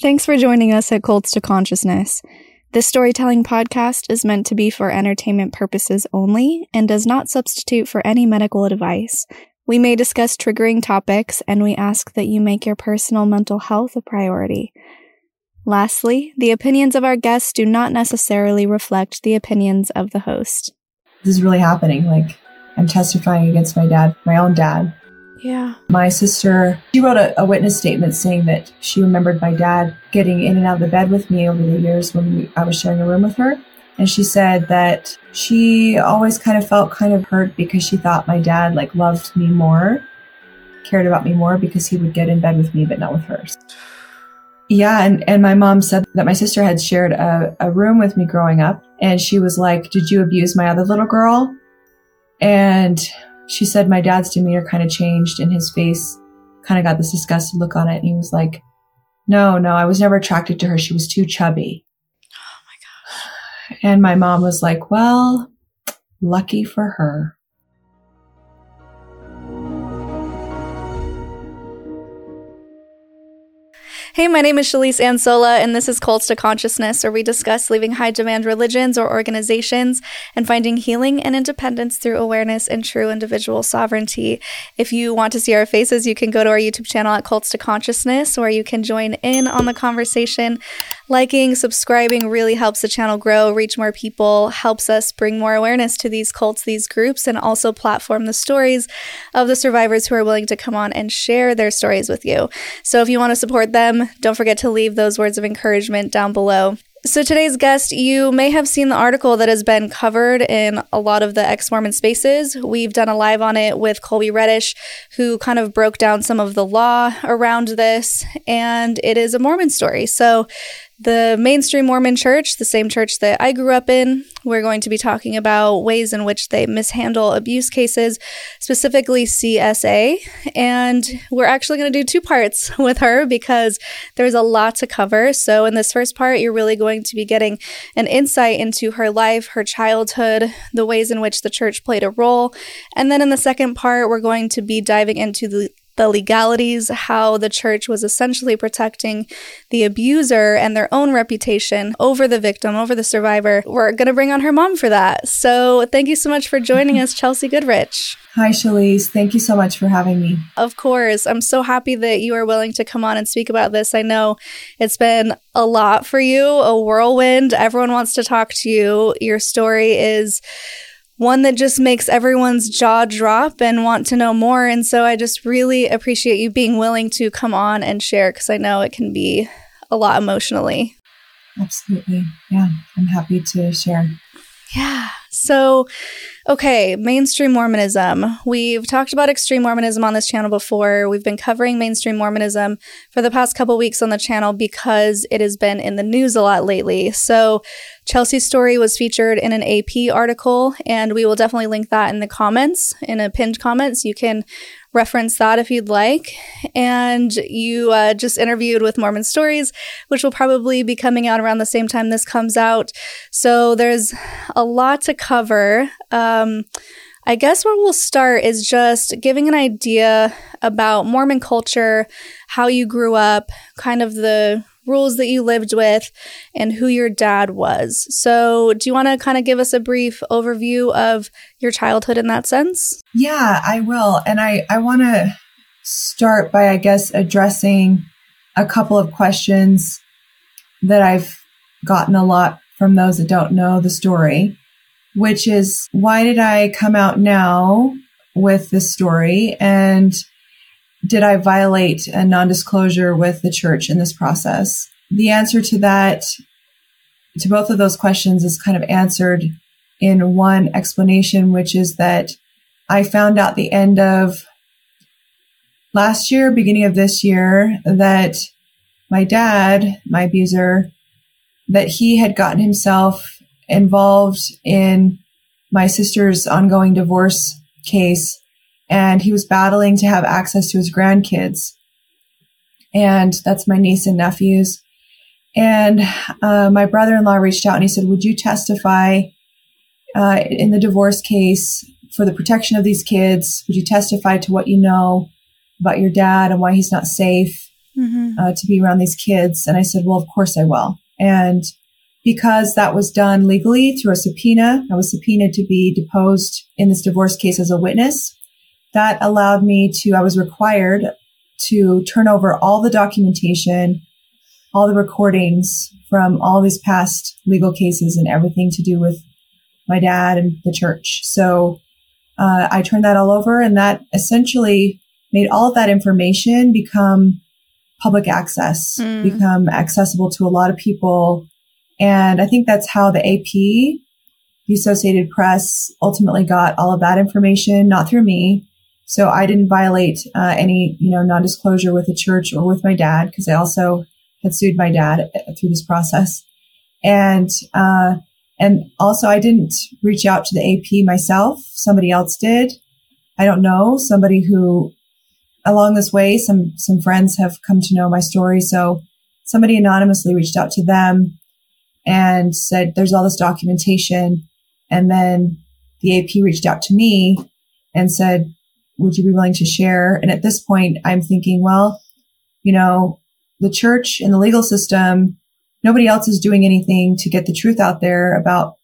Thanks for joining us at Cults to Consciousness. This storytelling podcast is meant to be for entertainment purposes only and does not substitute for any medical advice. We may discuss triggering topics, and we ask that you make your personal mental health a priority. Lastly, the opinions of our guests do not necessarily reflect the opinions of the host. This is really happening. Like, I'm testifying against my dad, my own dad. Yeah. My sister, she wrote a, a, witness statement saying that she remembered my dad getting in and out of the bed with me over the years when we, I was sharing a room with her. And she said that she always kind of felt kind of hurt because she thought my dad like loved me more, cared about me more because he would get in bed with me, but not with her. Yeah. And, and my mom said that my sister had shared a, a room with me growing up. And she was like, did you abuse my other little girl? And she said my dad's demeanor kind of changed and his face kind of got this disgusted look on it. And he was like, no, no, I was never attracted to her. She was too chubby. Oh my gosh. And my mom was like, well, lucky for her. Hey, my name is Shelise Ansola, and this is Cults to Consciousness, where we discuss leaving high demand religions or organizations and finding healing and independence through awareness and true individual sovereignty. If you want to see our faces, you can go to our YouTube channel at Cults to Consciousness, where you can join in on the conversation. Liking, subscribing really helps the channel grow, reach more people, helps us bring more awareness to these cults, these groups, and also platform the stories of the survivors who are willing to come on and share their stories with you. So if you want to support them, don't forget to leave those words of encouragement down below. So, today's guest, you may have seen the article that has been covered in a lot of the ex Mormon spaces. We've done a live on it with Kolby Reddish, who kind of broke down some of the law around this, and it is a Mormon story. So, the mainstream Mormon church, the same church that I grew up in, we're going to be talking about ways in which they mishandle abuse cases, specifically CSA. And we're actually going to do two parts with her because there's a lot to cover. So, in this first part, you're really going to be getting an insight into her life, her childhood, the ways in which the church played a role. And then in the second part, we're going to be diving into the the legalities, how the church was essentially protecting the abuser and their own reputation over the victim, over the survivor. We're going to bring on her mom for that. So thank you so much for joining us, Chelsea Goodrich. Hi, Shelise. Thank you so much for having me. Of course. I'm so happy that you are willing to come on and speak about this. I know it's been a lot for you, a whirlwind. Everyone wants to talk to you. Your story is one that just makes everyone's jaw drop and want to know more. And so I just really appreciate you being willing to come on and share because I know it can be a lot emotionally. Absolutely. Yeah, I'm happy to share. Yeah. So, okay, mainstream Mormonism. We've talked about extreme Mormonism on this channel before. We've been covering mainstream Mormonism for the past couple weeks on the channel because it has been in the news a lot lately. So, Chelsea's story was featured in an AP article, and we will definitely link that in the comments, in a pinned comments. You can reference that if you'd like. And you uh, just interviewed with Mormon Stories, which will probably be coming out around the same time this comes out. So there's a lot to cover. Um, I guess where we'll start is just giving an idea about Mormon culture, how you grew up, kind of the rules that you lived with, and who your dad was. So, do you want to kind of give us a brief overview of your childhood in that sense? Yeah, I will. And I, I want to start by, I guess, addressing a couple of questions that I've gotten a lot from those that don't know the story, which is why did I come out now with this story? And did I violate a non disclosure with the church in this process? The answer to that, to both of those questions, is kind of answered in one explanation, which is that I found out the end of last year, beginning of this year, that my dad, my abuser, that he had gotten himself involved in my sister's ongoing divorce case and he was battling to have access to his grandkids. And that's my niece and nephews. And uh, my brother in law reached out and he said, Would you testify uh, in the divorce case for the protection of these kids? Would you testify to what you know about your dad and why he's not safe? mm-hmm. uh, to be around these kids. And I said, well, of course I will. And because that was done legally through a subpoena, I was subpoenaed to be deposed in this divorce case as a witness. That allowed me to, I was required to turn over all the documentation, all the recordings from all these past legal cases and everything to do with my dad and the church. So uh, I turned that all over, and that essentially made all of that information become public access, mm. become accessible to a lot of people. And I think that's how the AP, the Associated Press, ultimately got all of that information, not through me. So I didn't violate uh, any, you know, non-disclosure with the church or with my dad because I also had sued my dad uh, through this process. And uh, and also, I didn't reach out to the AP myself. Somebody else did. I don't know. Somebody who, along this way, some, some friends have come to know my story. So somebody anonymously reached out to them and said, there's all this documentation. And then the AP reached out to me and said, would you be willing to share? And at this point, I'm thinking, well, you know, the church and the legal system nobody else is doing anything to get the truth out there about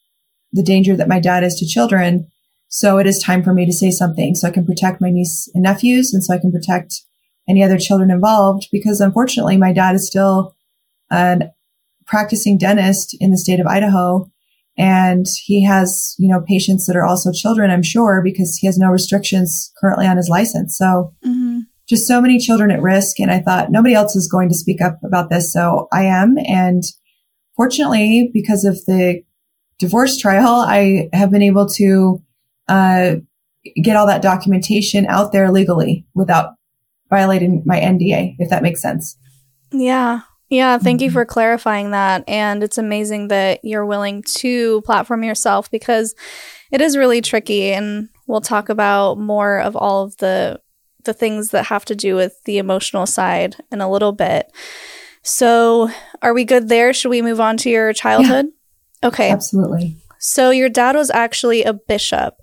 the danger that my dad is to children. So it is time for me to say something so I can protect my niece and nephews and so I can protect any other children involved because unfortunately my dad is still a practicing dentist in the state of Idaho and he has, you know, patients that are also children, I'm sure, because he has no restrictions currently on his license. So mm-hmm just so many children at risk. And I thought nobody else is going to speak up about this. So I am. And fortunately, because of the divorce trial, I have been able to, uh, get all that documentation out there legally without violating my NDA, if that makes sense. Yeah. Yeah, thank you mm-hmm. for clarifying that. And it's amazing that you're willing to platform yourself because it is really tricky. And we'll talk about more of all of the the things that have to do with the emotional side in a little bit. So, are we good there? Should we move on to your childhood? Yeah, okay. Absolutely. So, your dad was actually a bishop.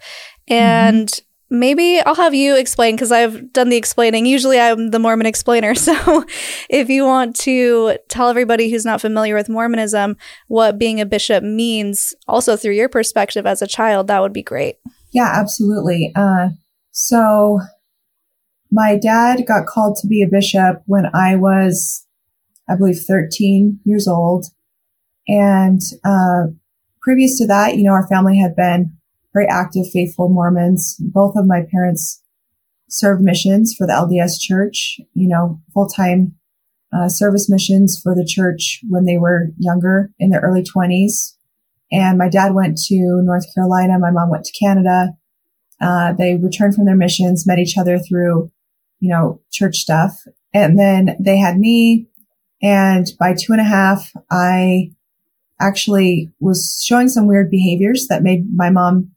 And mm-hmm. Maybe I'll have you explain because I've done the explaining. Usually, I'm the Mormon explainer. So, if you want to tell everybody who's not familiar with Mormonism what being a bishop means, also through your perspective as a child, that would be great. Yeah, absolutely. Uh, so, my dad got called to be a bishop when I was, I believe, 13 years old. And uh, previous to that, you know, our family had been very active, faithful Mormons. Both of my parents served missions for the LDS church, you know, full time uh, service missions for the church when they were younger in their early 20s. And my dad went to North Carolina. My mom went to Canada. Uh, they returned from their missions, met each other through you know, church stuff. And then they had me. And by two and a half, I actually was showing some weird behaviors that made my mom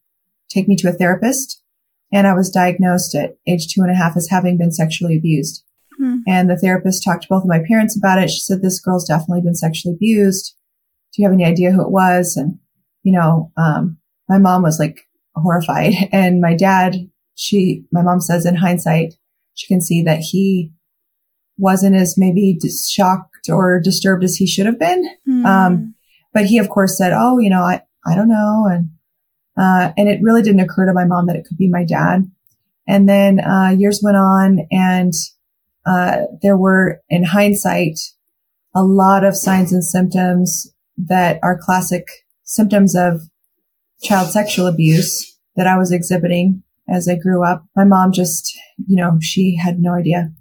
take me to a therapist. And I was diagnosed at age two and a half as having been sexually abused. Hmm. And the therapist talked to both of my parents about it. She said, this girl's definitely been sexually abused. Do you have any idea who it was? And, you know, um, my mom was like horrified and my dad, she, my mom says in hindsight, she can see that he wasn't as maybe shocked or disturbed as he should have been. Mm. Um, but he, of course, said, "Oh, you know, I I don't know," and uh, and it really didn't occur to my mom that it could be my dad. And then uh, years went on, and uh, there were, in hindsight, a lot of signs and symptoms that are classic symptoms of child sexual abuse that I was exhibiting as I grew up. My mom just, you know, she had no idea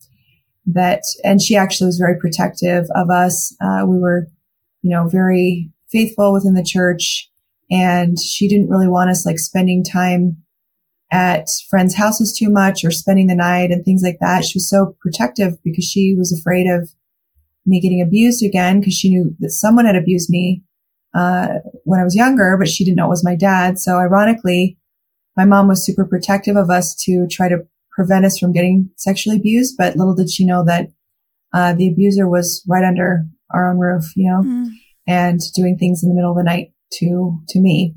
that, and she actually was very protective of us. Uh, we were, you know, very faithful within the church and she didn't really want us like spending time at friends' houses too much or spending the night and things like that. She was so protective because she was afraid of me getting abused again because she knew that someone had abused me uh, when I was younger, but she didn't know it was my dad. So ironically, my mom was super protective of us to try to prevent us from getting sexually abused, but little did she know that uh, the abuser was right under our own roof, you know, mm. and doing things in the middle of the night to to me.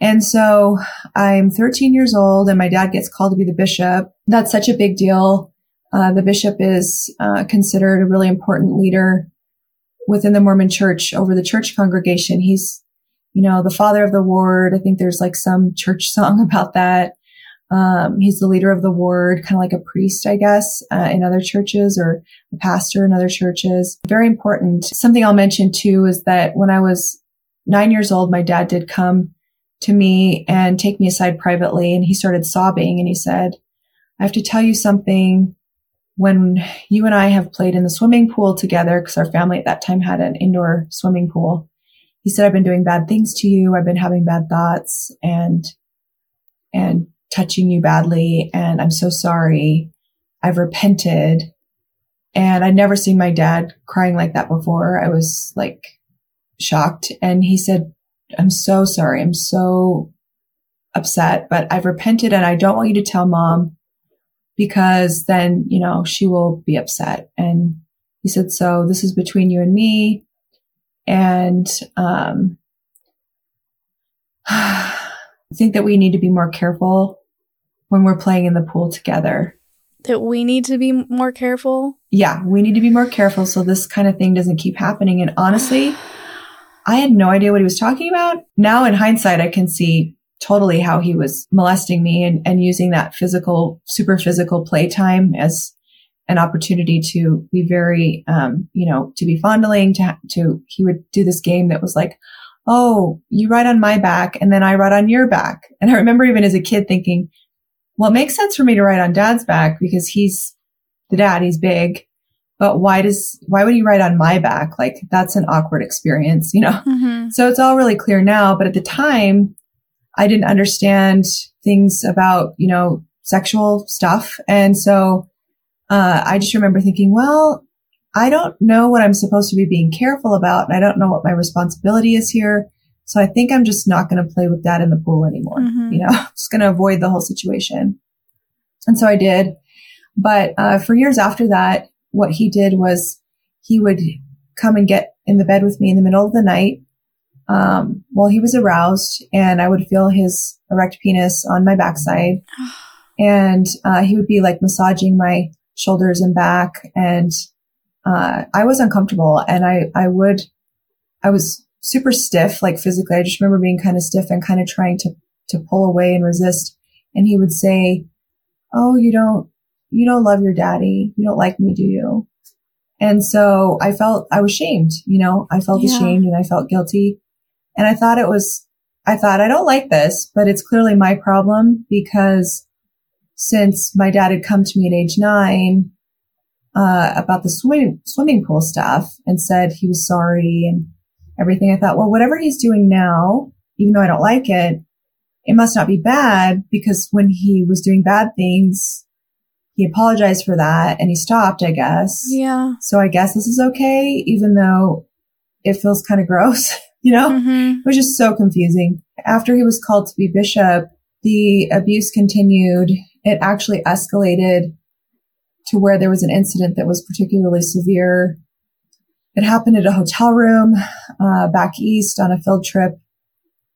And so I'm 13 years old, and my dad gets called to be the bishop. That's such a big deal. Uh, the bishop is uh, considered a really important leader within the Mormon church over the church congregation. He's, you know, the father of the ward. I think there's like some church song about that. Um, he's the leader of the ward, kind of like a priest, I guess, uh, in other churches or a pastor in other churches. Very important. Something I'll mention too is that when I was nine years old, my dad did come to me and take me aside privately and he started sobbing and he said, I have to tell you something. When you and I have played in the swimming pool together, because our family at that time had an indoor swimming pool, he said, I've been doing bad things to you. I've been having bad thoughts and, and touching you badly. And I'm so sorry. I've repented. And I'd never seen my dad crying like that before. I was like shocked. And he said, I'm so sorry. I'm so upset, but I've repented and I don't want you to tell mom because then, you know, she will be upset. And he said, so this is between you and me. And, um, I think that we need to be more careful when we're playing in the pool together. That we need to be more careful? Yeah, we need to be more careful so this kind of thing doesn't keep happening. And honestly, I had no idea what he was talking about. Now in hindsight, I can see totally how he was molesting me and, and using that physical, super physical playtime as an opportunity to be very, um, you know, to be fondling, to, to, he would do this game that was like, Oh, you ride on my back and then I ride on your back. And I remember even as a kid thinking, well, it makes sense for me to ride on dad's back because he's the dad, he's big but why does why would he write on my back? Like that's an awkward experience you know? Mm-hmm. so it's all really clear now but at the time i didn't understand things about you know sexual stuff. And so uh, i just remember thinking well i don't know what i'm supposed to be being careful about and i don't know what my responsibility is here. So i think i'm just not going to play with dad in the pool anymore mm-hmm. you know? Just going to avoid the whole situation. And so i did. But uh, for years after that what he did was he would come and get in the bed with me in the middle of the night um, while he was aroused, and I would feel his erect penis on my backside, and uh, he would be like massaging my shoulders and back, and uh, I was uncomfortable, and I I would I was super stiff, like physically. I just remember being kind of stiff and kind of trying to to pull away and resist, and he would say, "Oh, you don't you don't love your daddy. You don't like me, do you? And so I felt, I was shamed, you know, I felt yeah. ashamed and I felt guilty. And I thought it was, I thought, I don't like this, but it's clearly my problem because since my dad had come to me at age nine, uh, about the swimming, swimming pool stuff and said he was sorry and everything. I thought, well, whatever he's doing now, even though I don't like it, it must not be bad because when he was doing bad things, he apologized for that and he stopped, I guess. Yeah. So I guess this is okay, even though it feels kind of gross. you know, mm-hmm. it was just so confusing. After he was called to be bishop, the abuse continued. It actually escalated to where there was an incident that was particularly severe. It happened at a hotel room uh, back east on a field trip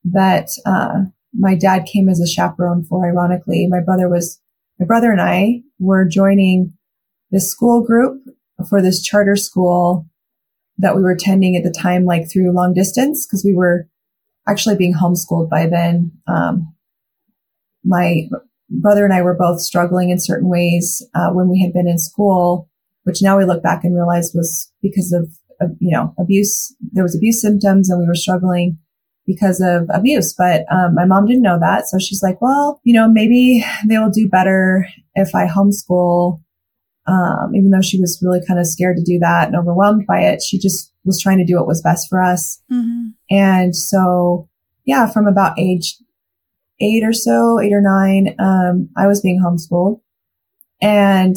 that uh, my dad came as a chaperone for. Ironically, my brother was my brother and I were joining this school group for this charter school that we were attending at the time, like through long distance, because we were actually being homeschooled by then. Um, my brother and I were both struggling in certain ways uh, when we had been in school, which now we look back and realize was because of, of, you know abuse. There was abuse symptoms, and we were struggling because of abuse. But um, my mom didn't know that. So she's like, well, you know, maybe they will do better if I homeschool. Um, even though she was really kind of scared to do that and overwhelmed by it, she just was trying to do what was best for us. Mm-hmm. And so, yeah, from about age eight or so, eight or nine, um, I was being homeschooled. And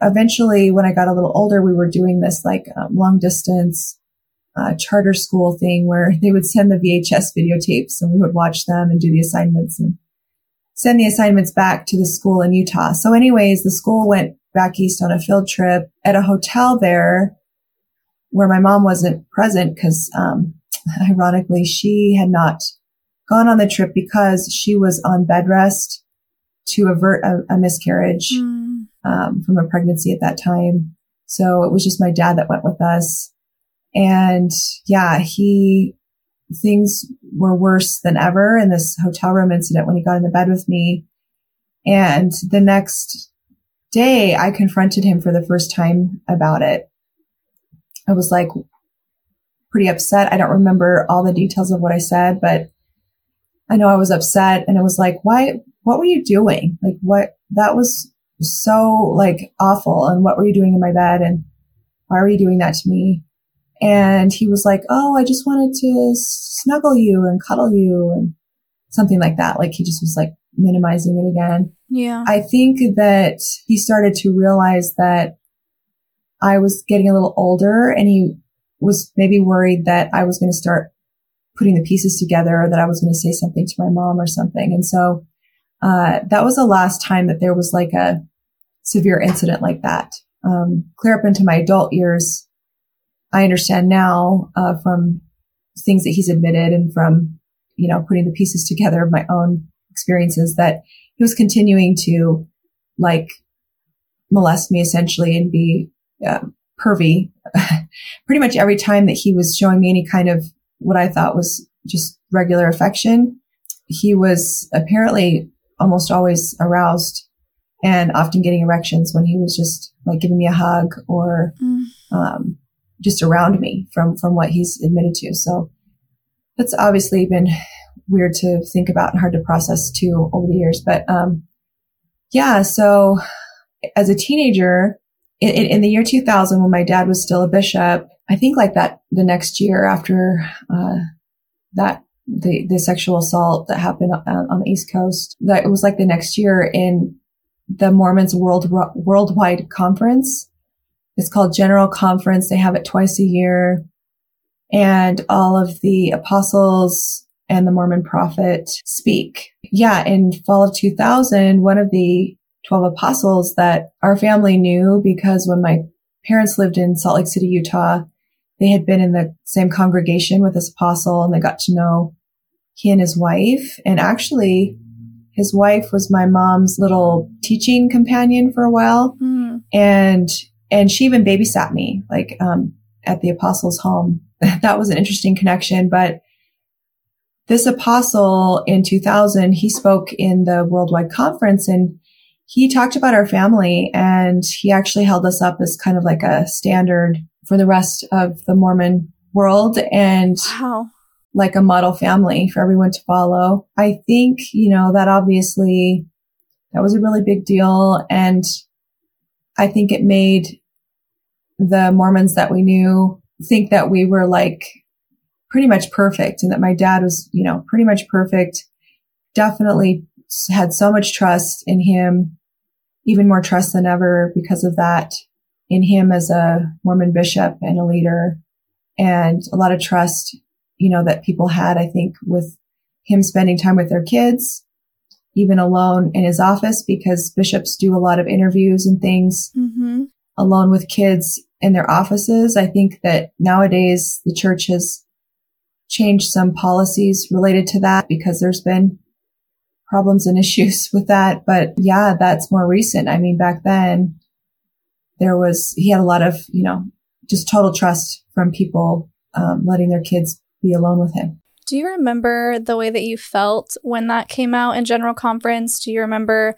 eventually, when I got a little older, we were doing this like um, long distance uh, charter school thing where they would send the VHS videotapes and we would watch them and do the assignments and send the assignments back to the school in Utah. So anyways, the school went back east on a field trip at a hotel there where my mom wasn't present because, um, ironically, she had not gone on the trip because she was on bed rest to avert a, a miscarriage. Mm. um, from a pregnancy at that time. So it was just my dad that went with us. And yeah, he, things were worse than ever in this hotel room incident when he got in the bed with me. And the next day I confronted him for the first time about it. I was like pretty upset. I don't remember all the details of what I said, but I know I was upset and it was like, why, what were you doing? Like what, that was so like awful. And what were you doing in my bed? And why were you doing that to me? And he was like, Oh, I just wanted to snuggle you and cuddle you and something like that. Like he just was like minimizing it again. Yeah. I think that he started to realize that I was getting a little older and he was maybe worried that I was going to start putting the pieces together or that I was going to say something to my mom or something. And so, uh, that was the last time that there was like a severe incident like that. Um, clear up into my adult years, I understand now, uh, from things that he's admitted and from, you know, putting the pieces together of my own experiences that he was continuing to like molest me essentially and be uh, pervy pretty much every time that he was showing me any kind of what I thought was just regular affection. He was apparently almost always aroused and often getting erections when he was just like giving me a hug or mm. um, just around me from from what he's admitted to. So that's obviously been weird to think about and hard to process too over the years. But um, yeah, so as a teenager in, in, the year 2000, when my dad was still a bishop, I think like that the next year after uh, that the the sexual assault that happened uh, on the East Coast, that it was like the next year in the Mormons World Worldwide Conference. It's called General Conference. They have it twice a year, and all of the apostles and the Mormon prophet speak. Yeah, in fall of 2000, one of the 12 apostles that our family knew because when my parents lived in Salt Lake City, Utah, they had been in the same congregation with this apostle and they got to know he and his wife. And actually, his wife was my mom's little teaching companion for a while. Mm. And, and she even babysat me, like, um, at the apostle's home. that was an interesting connection, but this apostle in 2000, he spoke in the worldwide conference and he talked about our family and he actually held us up as kind of like a standard for the rest of the Mormon world and wow. like a model family for everyone to follow. I think, you know, that obviously that was a really big deal. And I think it made the Mormons that we knew think that we were like pretty much perfect and that my dad was, you know, pretty much perfect. Definitely had so much trust in him, even more trust than ever because of that in him as a Mormon bishop and a leader and a lot of trust, you know, that people had, I think, with him spending time with their kids, even alone in his office because bishops do a lot of interviews and things mm-hmm. alone with kids in their offices. I think that nowadays the church has changed some policies related to that because there's been problems and issues with that. But yeah, that's more recent. I mean, back then there was, he had a lot of, you know, just total trust from people, um, letting their kids be alone with him. Do you remember the way that you felt when that came out in general conference? Do you remember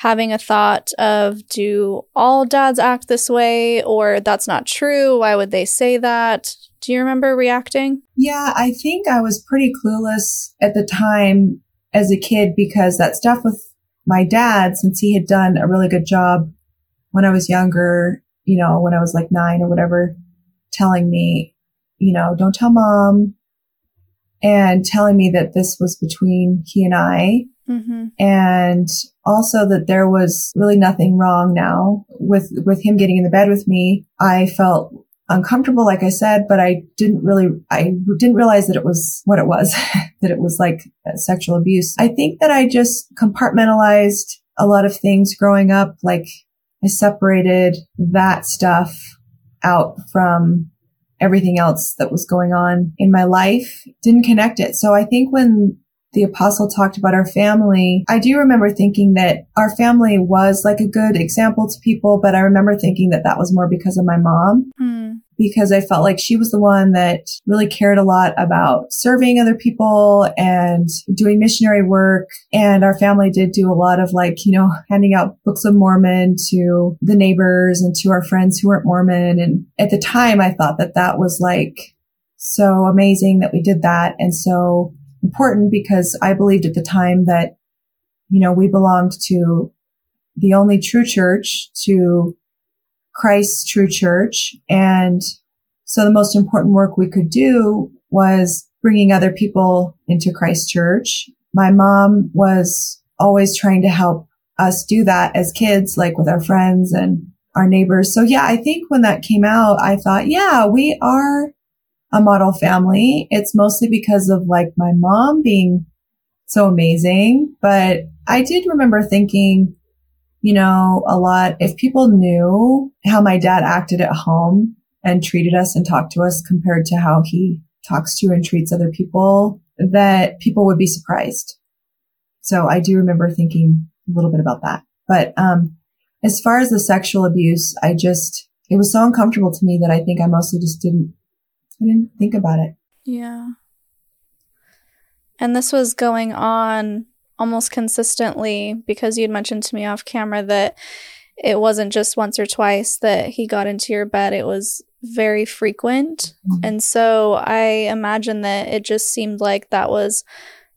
having a thought of, do all dads act this way or that's not true? Why would they say that? Do you remember reacting? Yeah, I think I was pretty clueless at the time as a kid because that stuff with my dad, since he had done a really good job when I was younger, you know, when I was like nine or whatever, telling me, you know, don't tell mom and telling me that this was between he and I. Mm-hmm. And also that there was really nothing wrong now with, with him getting in the bed with me. I felt uncomfortable, like I said, but I didn't really, I didn't realize that it was what it was, that it was like sexual abuse. I think that I just compartmentalized a lot of things growing up. Like I separated that stuff out from everything else that was going on in my life, didn't connect it. So I think when the apostle talked about our family, I do remember thinking that our family was like a good example to people, but I remember thinking that that was more because of my mom. Mm. Because I felt like she was the one that really cared a lot about serving other people and doing missionary work. And our family did do a lot of like, you know, handing out books of Mormon to the neighbors and to our friends who weren't Mormon. And at the time, I thought that that was like so amazing that we did that. And so important because I believed at the time that, you know, we belonged to the only true church, to Christ's true church. And so the most important work we could do was bringing other people into Christ's church. My mom was always trying to help us do that as kids, like with our friends and our neighbors. So yeah, I think when that came out, I thought, yeah, we are a model family. It's mostly because of like my mom being so amazing. But I did remember thinking, you know, a lot, if people knew how my dad acted at home and treated us and talked to us compared to how he talks to and treats other people, that people would be surprised. So I do remember thinking a little bit about that. But, um, as far as the sexual abuse, I just, it was so uncomfortable to me that I think I mostly just didn't I didn't think about it. Yeah. And this was going on almost consistently because you'd mentioned to me off camera that it wasn't just once or twice that he got into your bed, it was very frequent. Mm-hmm. And so I imagine that it just seemed like that was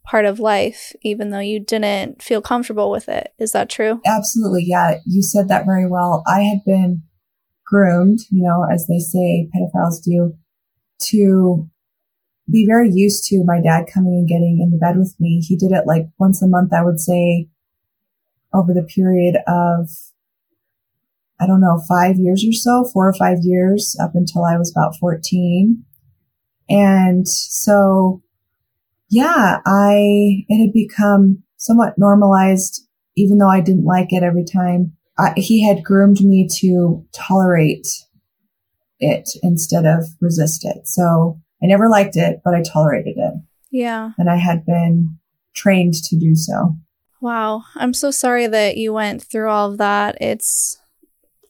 part of life, even though you didn't feel comfortable with it. Is that true? Absolutely. Yeah. You said that very well. I had been groomed, you know, as they say pedophiles do, to be very used to my dad coming and getting in the bed with me. He did it like once a month, I would say, over the period of, I don't know, five years or so, four or five years up until I was about 14. And so, yeah, I, it had become somewhat normalized, even though I didn't like it every time. I, he had groomed me to tolerate it instead of resist it. So I never liked it, but I tolerated it. Yeah. And I had been trained to do so. Wow. I'm so sorry that you went through all of that. It's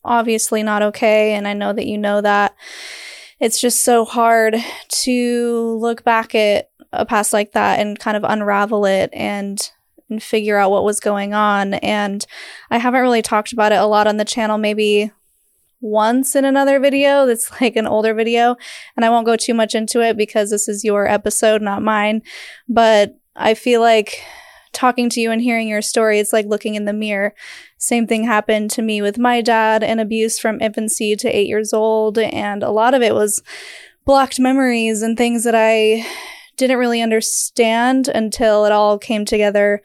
obviously not okay. And I know that you know that. It's just so hard to look back at a past like that and kind of unravel it and and figure out what was going on. And I haven't really talked about it a lot on the channel. Maybe once in another video that's like an older video. And I won't go too much into it because this is your episode, not mine. But I feel like talking to you and hearing your story, it's like looking in the mirror. Same thing happened to me with my dad and abuse from infancy to eight years old. And a lot of it was blocked memories and things that I didn't really understand until it all came together.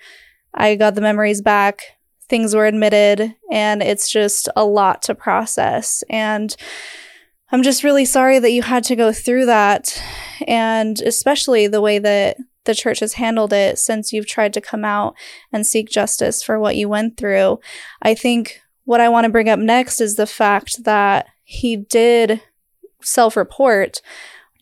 I got the memories back things were admitted, and it's just a lot to process. And I'm just really sorry that you had to go through that, and especially the way that the church has handled it since you've tried to come out and seek justice for what you went through. I think what I want to bring up next is the fact that he did self report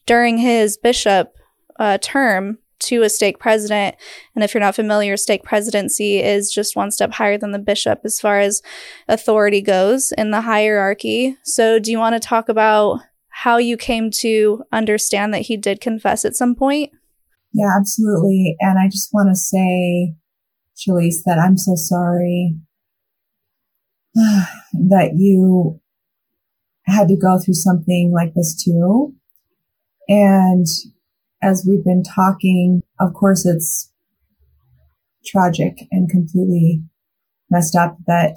during his bishop uh, term to a stake president. And if you're not familiar, stake presidency is just one step higher than the bishop as far as authority goes in the hierarchy. So, do you want to talk about how you came to understand that he did confess at some point? Yeah, absolutely. And I just want to say, Shelise, that I'm so sorry that you had to go through something like this too. And as we've been talking, of course, it's tragic and completely messed up that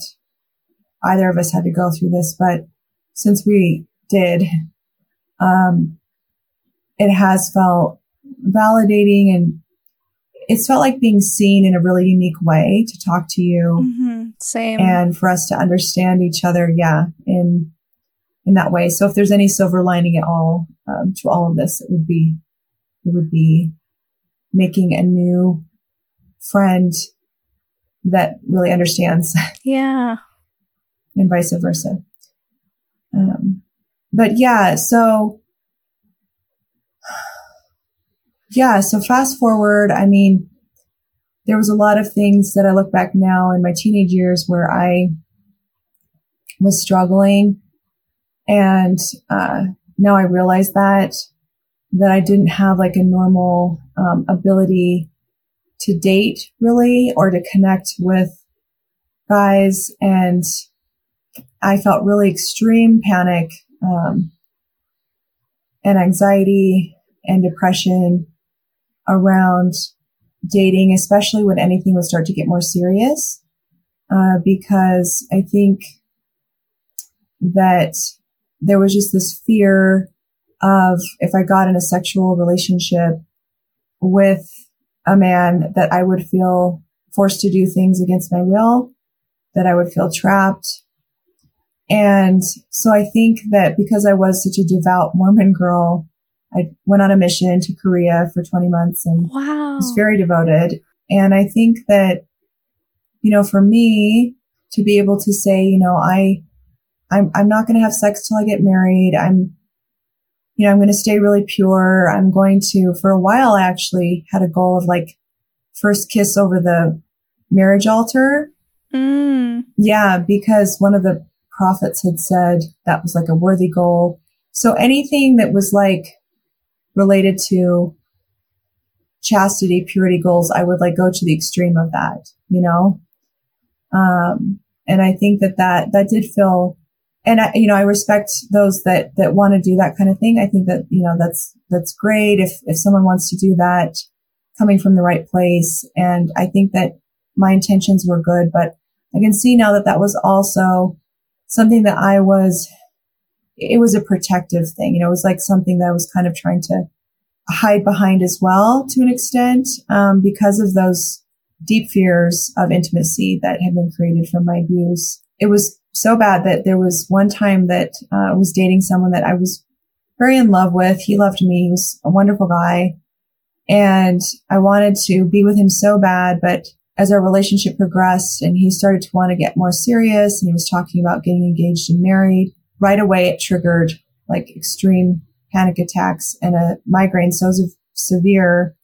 either of us had to go through this. But since we did, um, it has felt validating and it's felt like being seen in a really unique way to talk to you. Mm-hmm. Same. And for us to understand each other. Yeah. In, in that way. So if there's any silver lining at all, um, to all of this, it would be it would be making a new friend that really understands. Yeah. and vice versa. Um, but yeah, so yeah, so fast forward, I mean, there was a lot of things that I look back now in my teenage years where I was struggling. And, uh, now I realize that, that I didn't have like a normal, um, ability to date really or to connect with guys. And I felt really extreme panic, um, and anxiety and depression around dating, especially when anything would start to get more serious. Uh, because I think that there was just this fear of if I got in a sexual relationship with a man that I would feel forced to do things against my will, that I would feel trapped. And so I think that because I was such a devout Mormon girl, I went on a mission to Korea for 20 months and wow. was very devoted. And I think that, you know, for me to be able to say, you know, I, I'm, I'm not going to have sex till I get married. I'm, you know, I'm going to stay really pure. I'm going to, for a while, I actually had a goal of like first kiss over the marriage altar. Mm. Yeah, because one of the prophets had said that was like a worthy goal. So anything that was like related to chastity, purity goals, I would like go to the extreme of that, you know? Um, and I think that that, that did feel, and I, you know, I respect those that, that want to do that kind of thing. I think that, you know, that's, that's great if, if someone wants to do that coming from the right place. And I think that my intentions were good, but I can see now that that was also something that I was it was a protective thing. You know, it was like something that I was kind of trying to hide behind as well to an extent, um, because of those deep fears of intimacy that had been created from my abuse. It was so bad that there was one time that uh, I was dating someone that I was very in love with. He loved me. He was a wonderful guy. And I wanted to be with him so bad, but as our relationship progressed and he started to want to get more serious and he was talking about getting engaged and married, right away it triggered like extreme panic attacks and a migraine so severe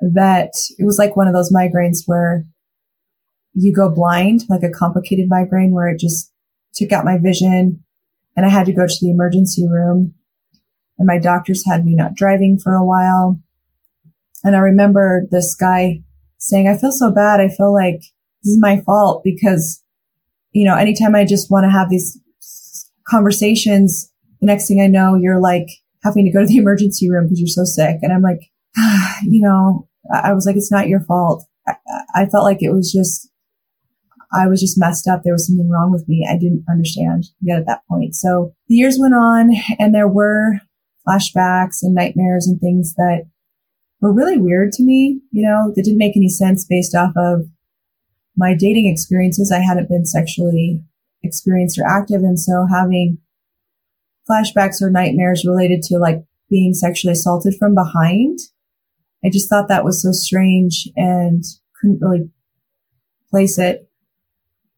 that it was like one of those migraines where you go blind, like a complicated migraine where it just took out my vision and I had to go to the emergency room and my doctors had me not driving for a while. And I remember this guy saying, I feel so bad. I feel like this is my fault because, you know, anytime I just want to have these conversations, the next thing I know, you're like having to go to the emergency room because you're so sick. And I'm like, ah, you know, I was like, it's not your fault. I, I felt like it was just, I was just messed up. There was something wrong with me. I didn't understand yet at that point. So the years went on and there were flashbacks and nightmares and things that were really weird to me, you know, that didn't make any sense based off of my dating experiences. I hadn't been sexually experienced or active. And so having flashbacks or nightmares related to like being sexually assaulted from behind, I just thought that was so strange and couldn't really place it.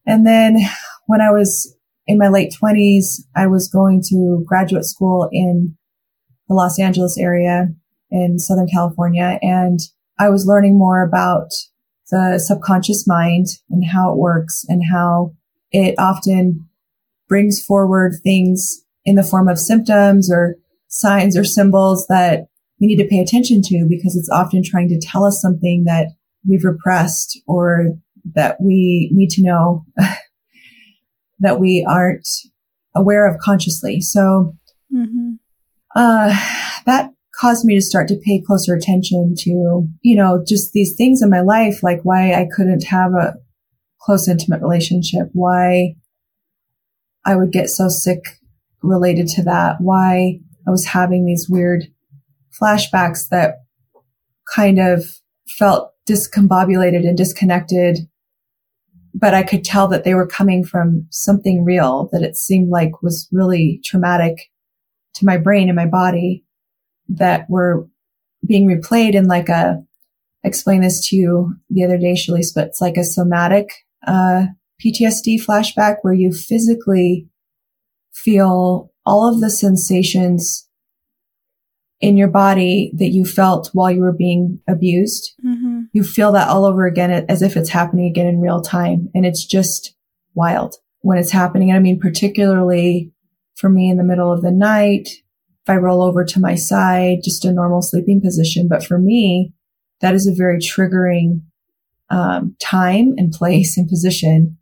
And then when I was in my late twenties, I was going to graduate school in the Los Angeles area in Southern California. And I was learning more about the subconscious mind and how it works and how it often brings forward things in the form of symptoms or signs or symbols that we need to pay attention to because it's often trying to tell us something that we've repressed or that we need to know that we aren't aware of consciously. So, mm-hmm. uh, that caused me to start to pay closer attention to, you know, just these things in my life, like why I couldn't have a close, intimate relationship, why I would get so sick related to that, why I was having these weird flashbacks that kind of felt discombobulated and disconnected. But I could tell that they were coming from something real that it seemed like was really traumatic to my brain and my body that were being replayed in like a, I explained this to you the other day, Shelise, but it's like a somatic uh, PTSD flashback where you physically feel all of the sensations in your body that you felt while you were being abused. Mm-hmm. You feel that all over again as if it's happening again in real time. And it's just wild when it's happening. And I mean, particularly for me in the middle of the night, if I roll over to my side, just a normal sleeping position. But for me, that is a very triggering um, time and place and position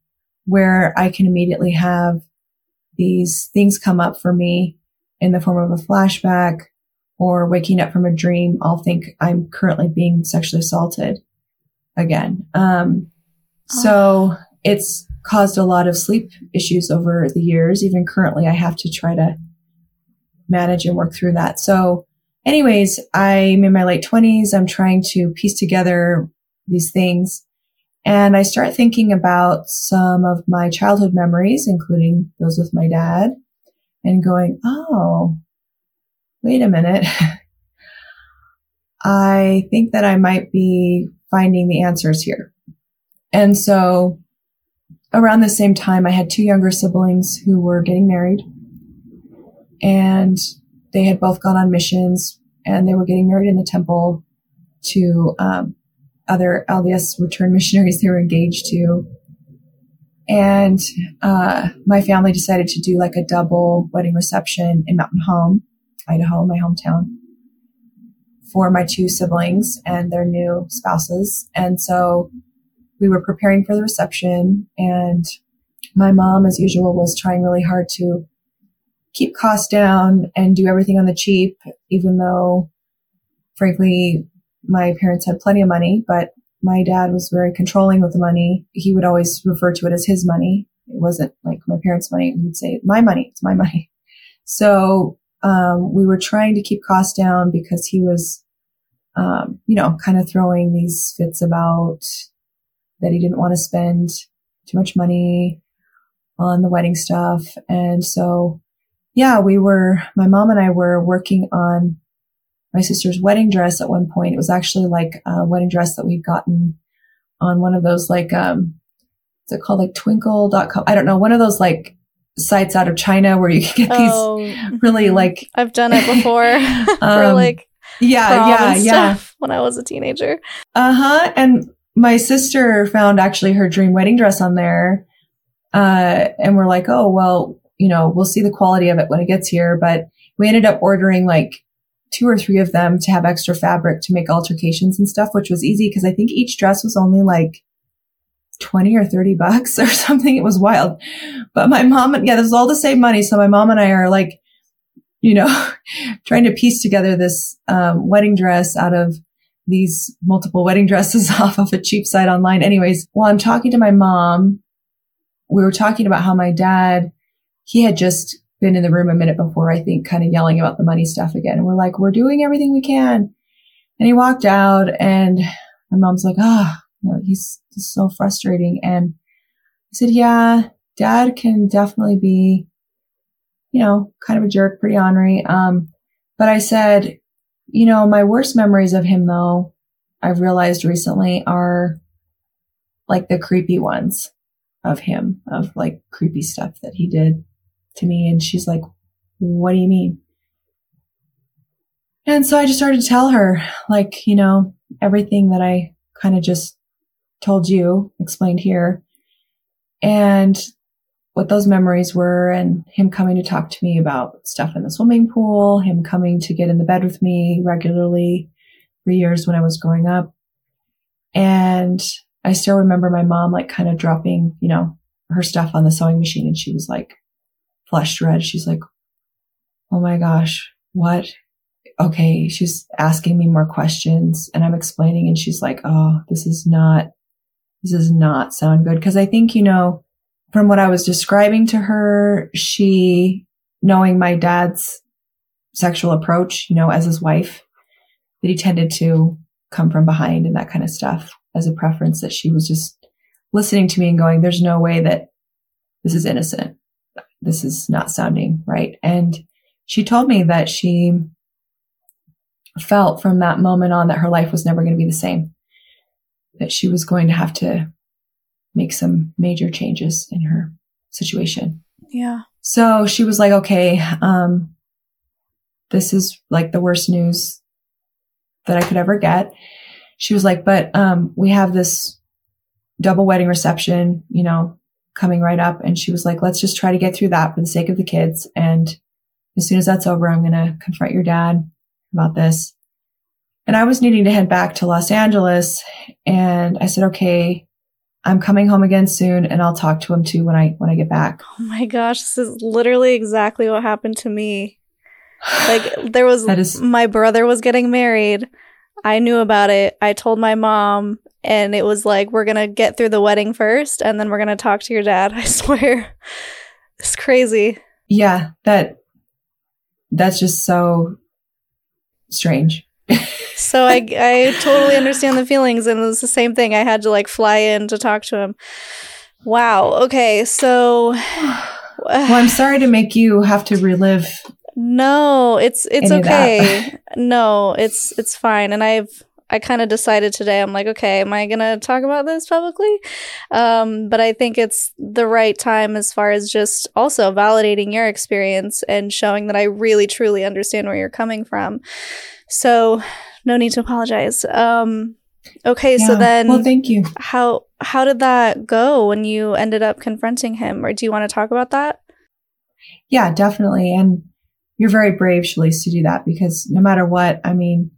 where I can immediately have these things come up for me in the form of a flashback or waking up from a dream. I'll think I'm currently being sexually assaulted again. Um, so it's caused a lot of sleep issues over the years. Even currently, I have to try to manage and work through that. So anyways, I'm in my late twenties. I'm trying to piece together these things and I start thinking about some of my childhood memories, including those with my dad and going, Oh, wait a minute. I think that I might be finding the answers here. And so around the same time, I had two younger siblings who were getting married and they had both gone on missions and they were getting married in the temple to um, other LDS return missionaries they were engaged to. And uh, my family decided to do like a double wedding reception in Mountain Home, Idaho, my hometown, for my two siblings and their new spouses. And so we were preparing for the reception, and my mom, as usual, was trying really hard to keep costs down and do everything on the cheap, even though, frankly, my parents had plenty of money, but my dad was very controlling with the money. He would always refer to it as his money. It wasn't like my parents' money. He would say, my money, it's my money. So, um, we were trying to keep costs down because he was, um, you know, kind of throwing these fits about that he didn't want to spend too much money on the wedding stuff. And so, yeah, we were, my mom and I were working on my sister's wedding dress at one point. It was actually like a wedding dress that we'd gotten on one of those like, um, what's it called? Like twinkle.com. I don't know. One of those like sites out of China where you can get these oh, really like. I've done it before for um, like. Yeah, yeah, yeah. When I was a teenager. Uh huh. And my sister found actually her dream wedding dress on there. Uh, and we're like, oh, well, you know, we'll see the quality of it when it gets here. But we ended up ordering like two or three of them to have extra fabric to make altercations and stuff, which was easy because I think each dress was only like 20 or 30 bucks or something. It was wild. But my mom, yeah, this is all the same money. So my mom and I are like, you know, trying to piece together this um, wedding dress out of these multiple wedding dresses off of a cheap site online. Anyways, while I'm talking to my mom, we were talking about how my dad, he had just been in the room a minute before, I think, kind of yelling about the money stuff again. And we're like, we're doing everything we can. And he walked out and my mom's like, ah, oh, you know, he's just so frustrating. And I said, yeah, dad can definitely be, you know, kind of a jerk, pretty ornery. Um, but I said, you know, my worst memories of him though, I've realized recently are like the creepy ones of him, of like creepy stuff that he did to me. And she's like, what do you mean? And so I just started to tell her, like, you know, everything that I kind of just told you, explained here, and what those memories were, and him coming to talk to me about stuff in the swimming pool, him coming to get in the bed with me regularly for years when I was growing up. And I still remember my mom, like, kind of dropping, you know, her stuff on the sewing machine, and she was like, flushed red. She's like, Oh my gosh, what? Okay. She's asking me more questions and I'm explaining and she's like, Oh, this is not, this does not sound good. Cause I think, you know, from what I was describing to her, she, knowing my dad's sexual approach, you know, as his wife, that he tended to come from behind and that kind of stuff as a preference that she was just listening to me and going, there's no way that this is innocent this is not sounding right. And she told me that she felt from that moment on that her life was never going to be the same, that she was going to have to make some major changes in her situation. Yeah. So she was like, okay, um, this is like the worst news that I could ever get. she was like, but, um, we have this double wedding reception, you know, coming right up. And she was like, let's just try to get through that for the sake of the kids. And as soon as that's over, I'm going to confront your dad about this. And I was needing to head back to Los Angeles. And I said, okay, I'm coming home again soon and I'll talk to him too when I, when I get back. Oh my gosh. This is literally exactly what happened to me. Like there was, is- my brother was getting married. I knew about it. I told my mom and it was like, we're going to get through the wedding first and then we're going to talk to your dad. I swear. It's crazy. Yeah. That, that's just so strange. so I, I totally understand the feelings and it was the same thing. I had to like fly in to talk to him. Wow. Okay. So. well, I'm sorry to make you have to relive no, it's it's okay. no, it's it's fine. And I've I kind of decided today. I'm like, okay, am I gonna talk about this publicly? Um, but I think it's the right time as far as just also validating your experience and showing that I really truly understand where you're coming from. So, no need to apologize. Um, okay, yeah. so then, well, thank you. How how did that go when you ended up confronting him, or do you want to talk about that? Yeah, definitely. And you're very brave, Shelise, to do that because no matter what, I mean,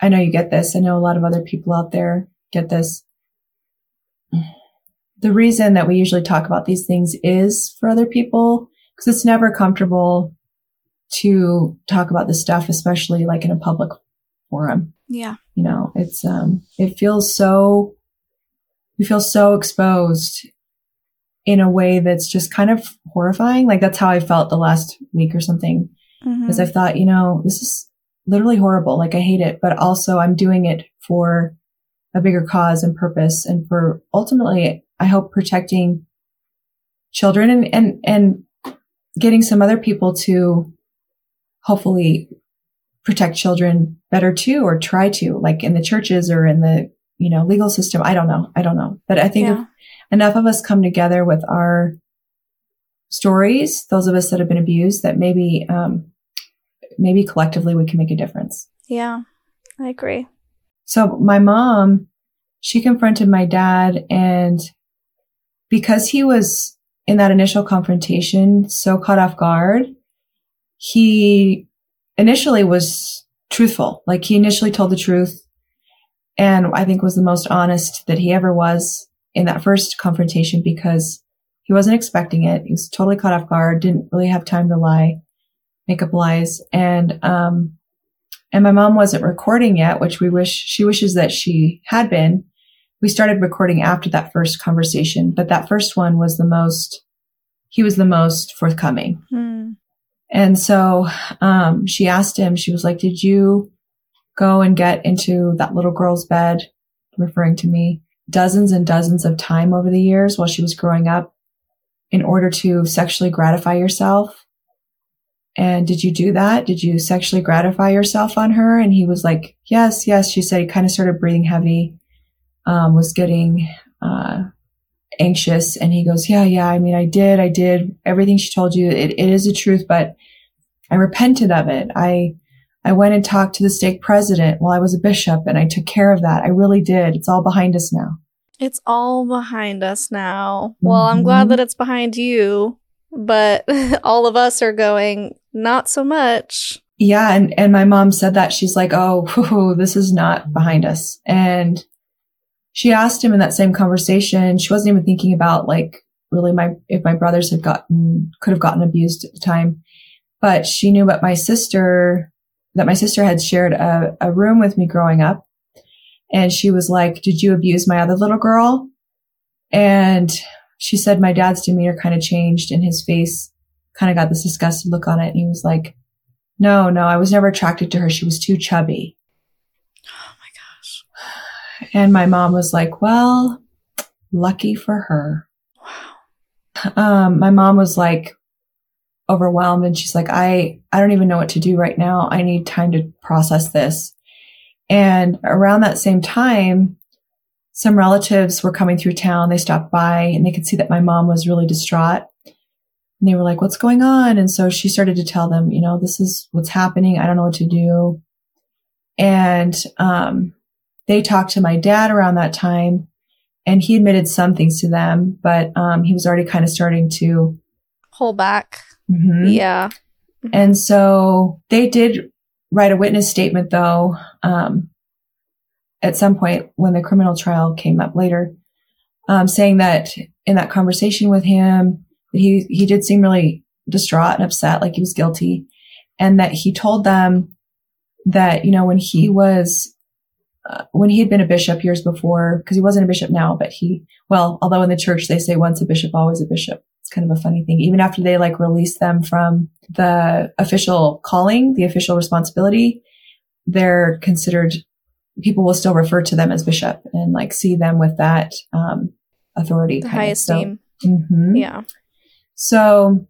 I know you get this. I know a lot of other people out there get this. The reason that we usually talk about these things is for other people because it's never comfortable to talk about this stuff, especially like in a public forum. Yeah. You know, it's, um, it feels so, you feel so exposed in a way that's just kind of horrifying. Like that's how I felt the last week or something. Because mm-hmm. I thought, you know, this is literally horrible. Like I hate it, but also I'm doing it for a bigger cause and purpose and for ultimately, I hope protecting children and, and, and getting some other people to hopefully protect children better too, or try to like in the churches or in the, you know, legal system. I don't know. I don't know, but I think yeah. enough of us come together with our stories, those of us that have been abused, that maybe, um, maybe collectively we can make a difference. Yeah, I agree. So my mom, she confronted my dad and because he was in that initial confrontation so caught off guard, he initially was truthful. Like he initially told the truth and I think was the most honest that he ever was in that first confrontation because he wasn't expecting it. He was totally caught off guard, didn't really have time to lie, make up lies. And, um, and my mom wasn't recording yet, which we wish, she wishes that she had been. We started recording after that first conversation, but that first one was the most, he was the most forthcoming. Hmm. And so, um, she asked him, she was like, did you go and get into that little girl's bed, referring to me? dozens and dozens of time over the years while she was growing up in order to sexually gratify yourself. And did you do that? Did you sexually gratify yourself on her? And he was like, yes, yes. She said he kind of started breathing heavy, um, was getting, uh, anxious. And he goes, yeah, yeah. I mean, I did, I did everything she told you. It, it is the truth, but I repented of it. I, I went and talked to the stake president while I was a bishop and I took care of that. I really did. It's all behind us now. It's all behind us now. Mm-hmm. Well, I'm glad mm-hmm. that it's behind you, but all of us are going, not so much. Yeah. And, and my mom said that she's like, Oh, this is not behind us. And she asked him in that same conversation, she wasn't even thinking about like really my, if my brothers had gotten, could have gotten abused at the time, but she knew about my sister that my sister had shared a, a room with me growing up. And she was like, did you abuse my other little girl? And she said my dad's demeanor kind of changed and his face kind of got this disgusted look on it. And he was like, no, no, I was never attracted to her. She was too chubby. And my mom was like, well, lucky for her. Wow. Um, my mom was like, overwhelmed and she's like, I, I don't even know what to do right now. I need time to process this. And around that same time, some relatives were coming through town. They stopped by and they could see that my mom was really distraught. And they were like, what's going on? And so she started to tell them, you know, this is what's happening. I don't know what to do. And, um, they talked to my dad around that time and he admitted some things to them, but um, he was already kind of starting to hold back. Mhm. Yeah. And so they did write a witness statement, though, um, at some point when the criminal trial came up later, um, saying that in that conversation with him, that he he did seem really distraught and upset, like he was guilty, and that he told them that you know when he was uh, when he had been a bishop years before, because he wasn't a bishop now, but he well, although in the church they say once a bishop, always a bishop. It's kind of a funny thing. Even after they like release them from the official calling, the official responsibility, they're considered, people will still refer to them as bishop and like see them with that um, authority. The kind of. high So- esteem. Mhm. Yeah. So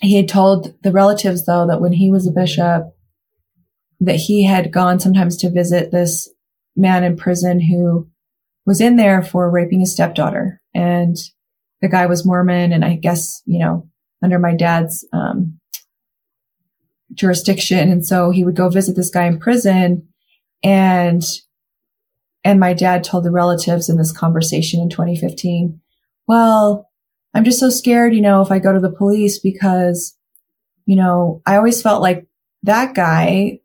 he had told the relatives, though, that when he was a bishop, that he had gone sometimes to visit this man in prison who was in there for raping his stepdaughter. And the guy was Mormon. And I guess, you know, under my dad's, um, jurisdiction. And so he would go visit this guy in prison and, and my dad told the relatives in this conversation in 2015, well, I'm just so scared, you know, if I go to the police because, you know, I always felt like that guy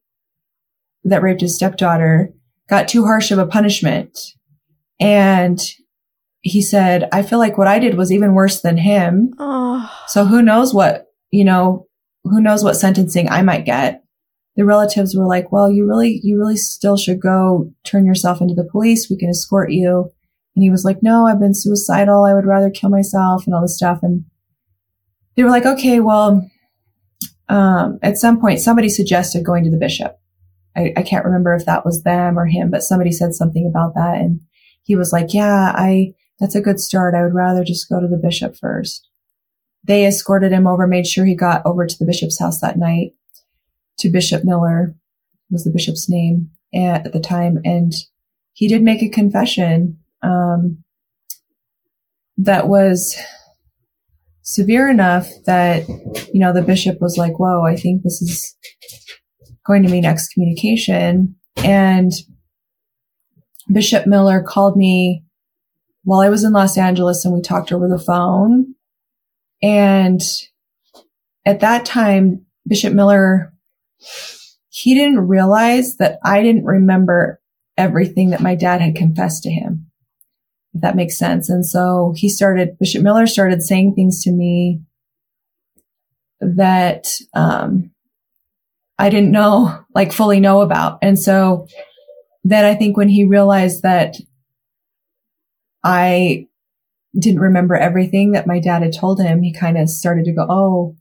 that raped his stepdaughter got too harsh of a punishment. And he said, I feel like what I did was even worse than him. Oh. So who knows what, you know, who knows what sentencing I might get. The relatives were like, well, you really, you really still should go turn yourself into the police. We can escort you. And he was like, no, I've been suicidal. I would rather kill myself and all this stuff. And they were like, okay, well, um, at some point somebody suggested going to the bishop. I, I can't remember if that was them or him, but somebody said something about that. And he was like, yeah, I, that's a good start. I would rather just go to the bishop first. They escorted him over, made sure he got over to the bishop's house that night to Bishop Miller was the bishop's name at, at the time. And he did make a confession, um, that was severe enough that, you know, the bishop was like, whoa, I think this is going to mean excommunication. And Bishop Miller called me while I was in Los Angeles and we talked over the phone. And at that time, Bishop Miller, he didn't realize that I didn't remember everything that my dad had confessed to him, if that makes sense. And so he started, Bishop Miller started saying things to me that, um, I didn't know, like fully know about. And so then I think when he realized that I didn't remember everything that my dad had told him, he kind of started to go, Oh,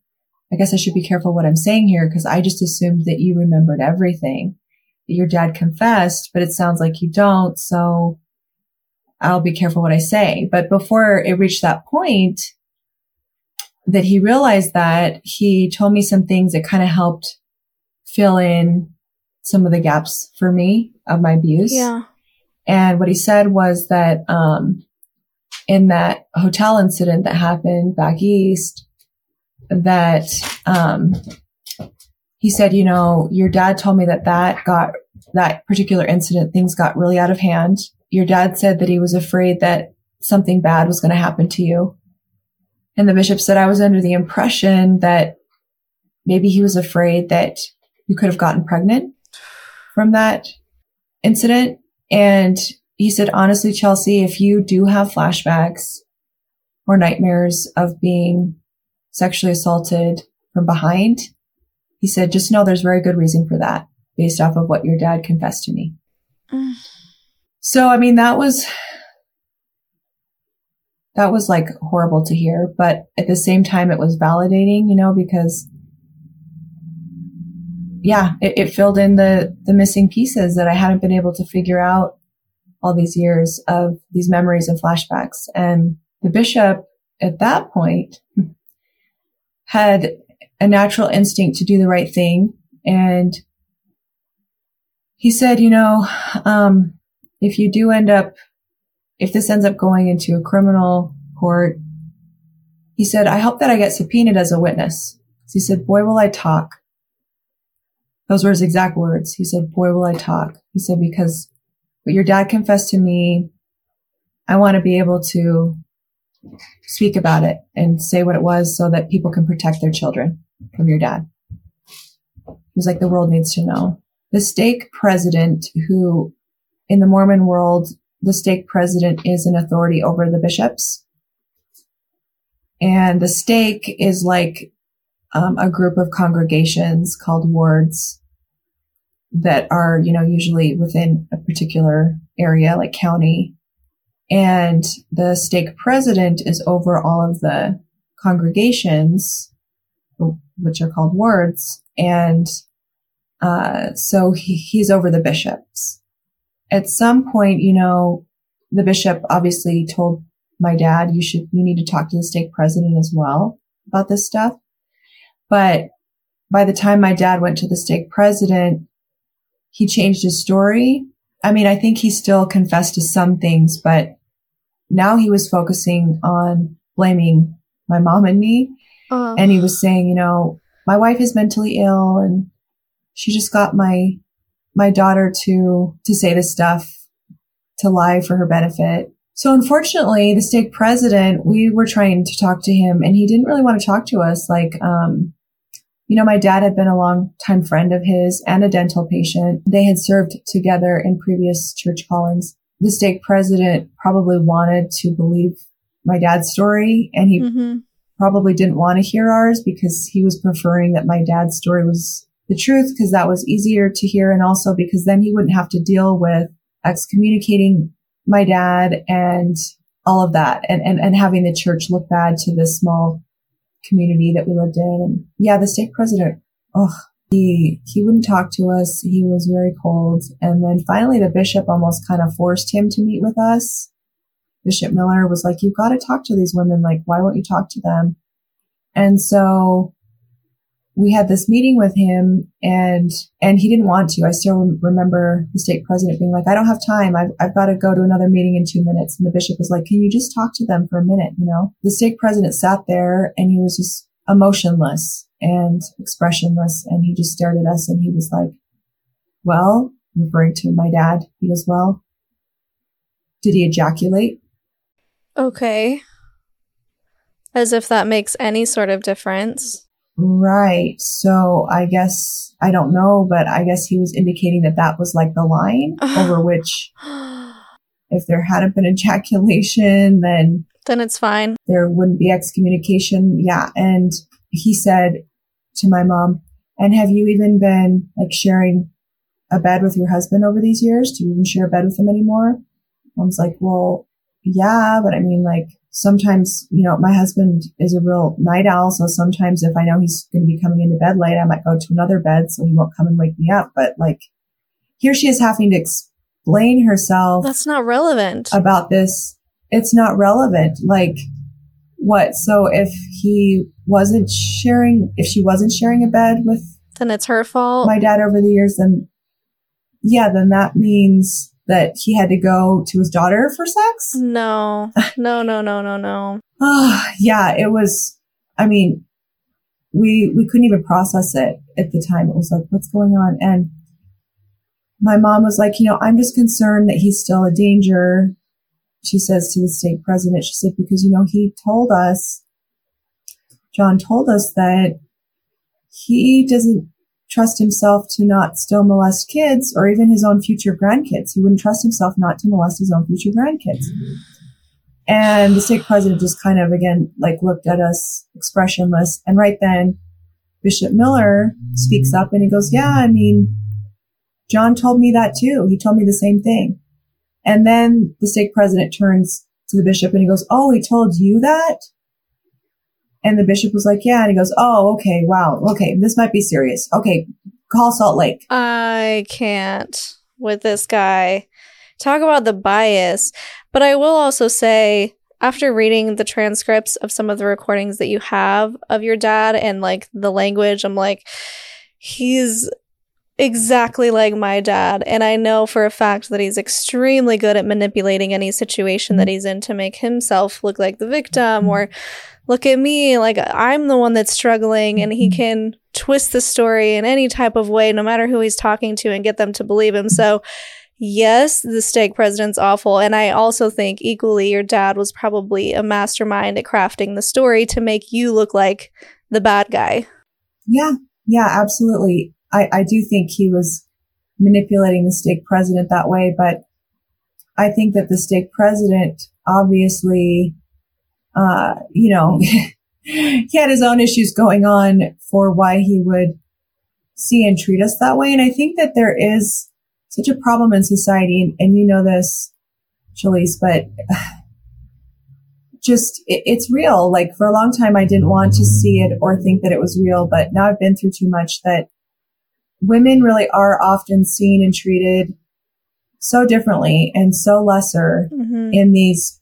I guess I should be careful what I'm saying here because I just assumed that you remembered everything your dad confessed, but it sounds like you don't. So I'll be careful what I say. But before it reached that point that he realized that he told me some things that kind of helped fill in some of the gaps for me of my abuse. Yeah. And what he said was that, um, in that hotel incident that happened back east, that, um, he said, you know, your dad told me that that got, that particular incident, things got really out of hand. Your dad said that he was afraid that something bad was going to happen to you. And the bishop said, I was under the impression that maybe he was afraid that you could have gotten pregnant from that incident. And he said, honestly, Chelsea, if you do have flashbacks or nightmares of being sexually assaulted from behind, he said, just know there's very good reason for that based off of what your dad confessed to me. Mm. So, I mean, that was, that was like horrible to hear, but at the same time, it was validating, you know, because yeah, it, it filled in the, the missing pieces that I hadn't been able to figure out all these years of these memories and flashbacks. And the bishop at that point had a natural instinct to do the right thing. And he said, you know, um, if you do end up, if this ends up going into a criminal court, he said, I hope that I get subpoenaed as a witness. He said, boy, will I talk. Those were his exact words. He said, boy, will I talk. He said, because what your dad confessed to me, I want to be able to speak about it and say what it was so that people can protect their children from your dad. He was like, the world needs to know. The stake president, who in the Mormon world, the stake president is an authority over the bishops. And the stake is like um, a group of congregations called wards that are, you know, usually within a particular area, like county. And the stake president is over all of the congregations, which are called wards. And uh, so he, he's over the bishops. At some point, you know, the bishop obviously told my dad, you should, you need to talk to the stake president as well about this stuff. But by the time my dad went to the stake president, he changed his story. I mean, I think he still confessed to some things, but now he was focusing on blaming my mom and me. Uh. And he was saying, you know, my wife is mentally ill and she just got my, my daughter to, to say this stuff, to lie for her benefit. So unfortunately, the stake president, we were trying to talk to him and he didn't really want to talk to us. Like, um, you know, my dad had been a long time friend of his and a dental patient. They had served together in previous church callings. The stake president probably wanted to believe my dad's story and he mm-hmm. probably didn't want to hear ours because he was preferring that my dad's story was the truth because that was easier to hear. And also because then he wouldn't have to deal with excommunicating my dad and all of that and, and, and having the church look bad to this small community that we lived in. And yeah, the stake president, oh, he, he wouldn't talk to us. He was very cold. And then finally the bishop almost kind of forced him to meet with us. Bishop Miller was like, you've got to talk to these women. Like, why won't you talk to them? And so we had this meeting with him and, and he didn't want to. I still remember the stake president being like, I don't have time. I've, I've got to go to another meeting in two minutes. And the bishop was like, can you just talk to them for a minute? You know, the stake president sat there and he was just emotionless and expressionless. And he just stared at us and he was like, well, referring to my dad, he goes, well, did he ejaculate? Okay. As if that makes any sort of difference. Right. So I guess, I don't know, but I guess he was indicating that that was like the line over which if there hadn't been ejaculation, then. Then it's fine. There wouldn't be excommunication. Yeah. And he said to my mom, and have you even been like sharing a bed with your husband over these years? Do you even share a bed with him anymore? Mom's like, well, yeah, but I mean, like, sometimes, you know, my husband is a real night owl. So sometimes if I know he's going to be coming into bed late, I might go to another bed so he won't come and wake me up. But like here she is having to explain herself. That's not relevant about this. It's not relevant. Like what? So if he wasn't sharing, if she wasn't sharing a bed with, then it's her fault. My dad over the years, then yeah, then that means that he had to go to his daughter for sex? No, no, no, no, no, no. oh, yeah, it was, I mean, we, we couldn't even process it at the time. It was like, what's going on? And my mom was like, you know, I'm just concerned that he's still a danger. She says to the stake president, she said, because, you know, he told us, John told us that he doesn't trust himself to not still molest kids or even his own future grandkids. He wouldn't trust himself not to molest his own future grandkids. And the stake president just kind of again like looked at us expressionless. And right then Bishop Miller speaks up and he goes, Yeah, I mean, John told me that too. He told me the same thing. And then the stake president turns to the bishop and he goes, Oh, he told you that? And the bishop was like, yeah. And he goes, oh, okay. Wow. Okay. This might be serious. Okay. Call Salt Lake. I can't with this guy. Talk about the bias. But I will also say, after reading the transcripts of some of the recordings that you have of your dad and like the language, I'm like, he's exactly like my dad. And I know for a fact that he's extremely good at manipulating any situation that he's in to make himself look like the victim or look at me, like I'm the one that's struggling, and he mm-hmm. can twist the story in any type of way, no matter who he's talking to, and get them to believe him. So yes, the stake president's awful. And I also think equally your dad was probably a mastermind at crafting the story to make you look like the bad guy. Yeah, yeah, absolutely. I, I do think he was manipulating the stake president that way, but I think that the stake president obviously, uh, you know, he had his own issues going on for why he would see and treat us that way. And I think that there is such a problem in society, and, and you know this, Shelise, but just it, it's real. Like for a long time, I didn't want to see it or think that it was real, but now I've been through too much that women really are often seen and treated so differently and so lesser mm-hmm. in these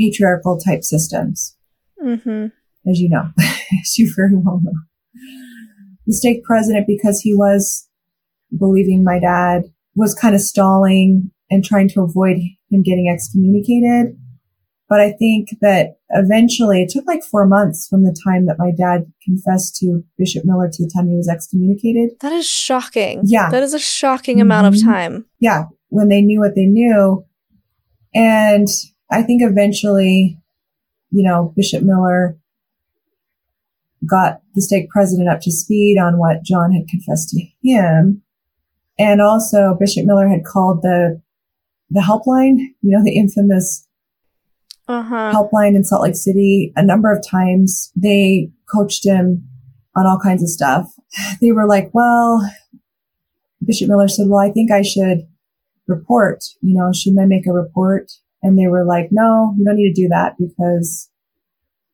patriarchal type systems. Mm-hmm. As you know, as you very well know. The stake president, because he was believing my dad, was kind of stalling and trying to avoid him getting excommunicated. But I think that eventually it took like four months from the time that my dad confessed to Bishop Miller to the time he was excommunicated. That is shocking. Yeah. That is a shocking mm-hmm. amount of mm-hmm. time. Yeah. When they knew what they knew. And I think eventually, you know, Bishop Miller got the stake president up to speed on what John had confessed to him. And also Bishop Miller had called the, the helpline, you know, the infamous uh-huh. helpline in Salt Lake City a number of times. They coached him on all kinds of stuff. They were like, well, Bishop Miller said, well, I think I should report, you know, should I make a report? And they were like, no, you don't need to do that because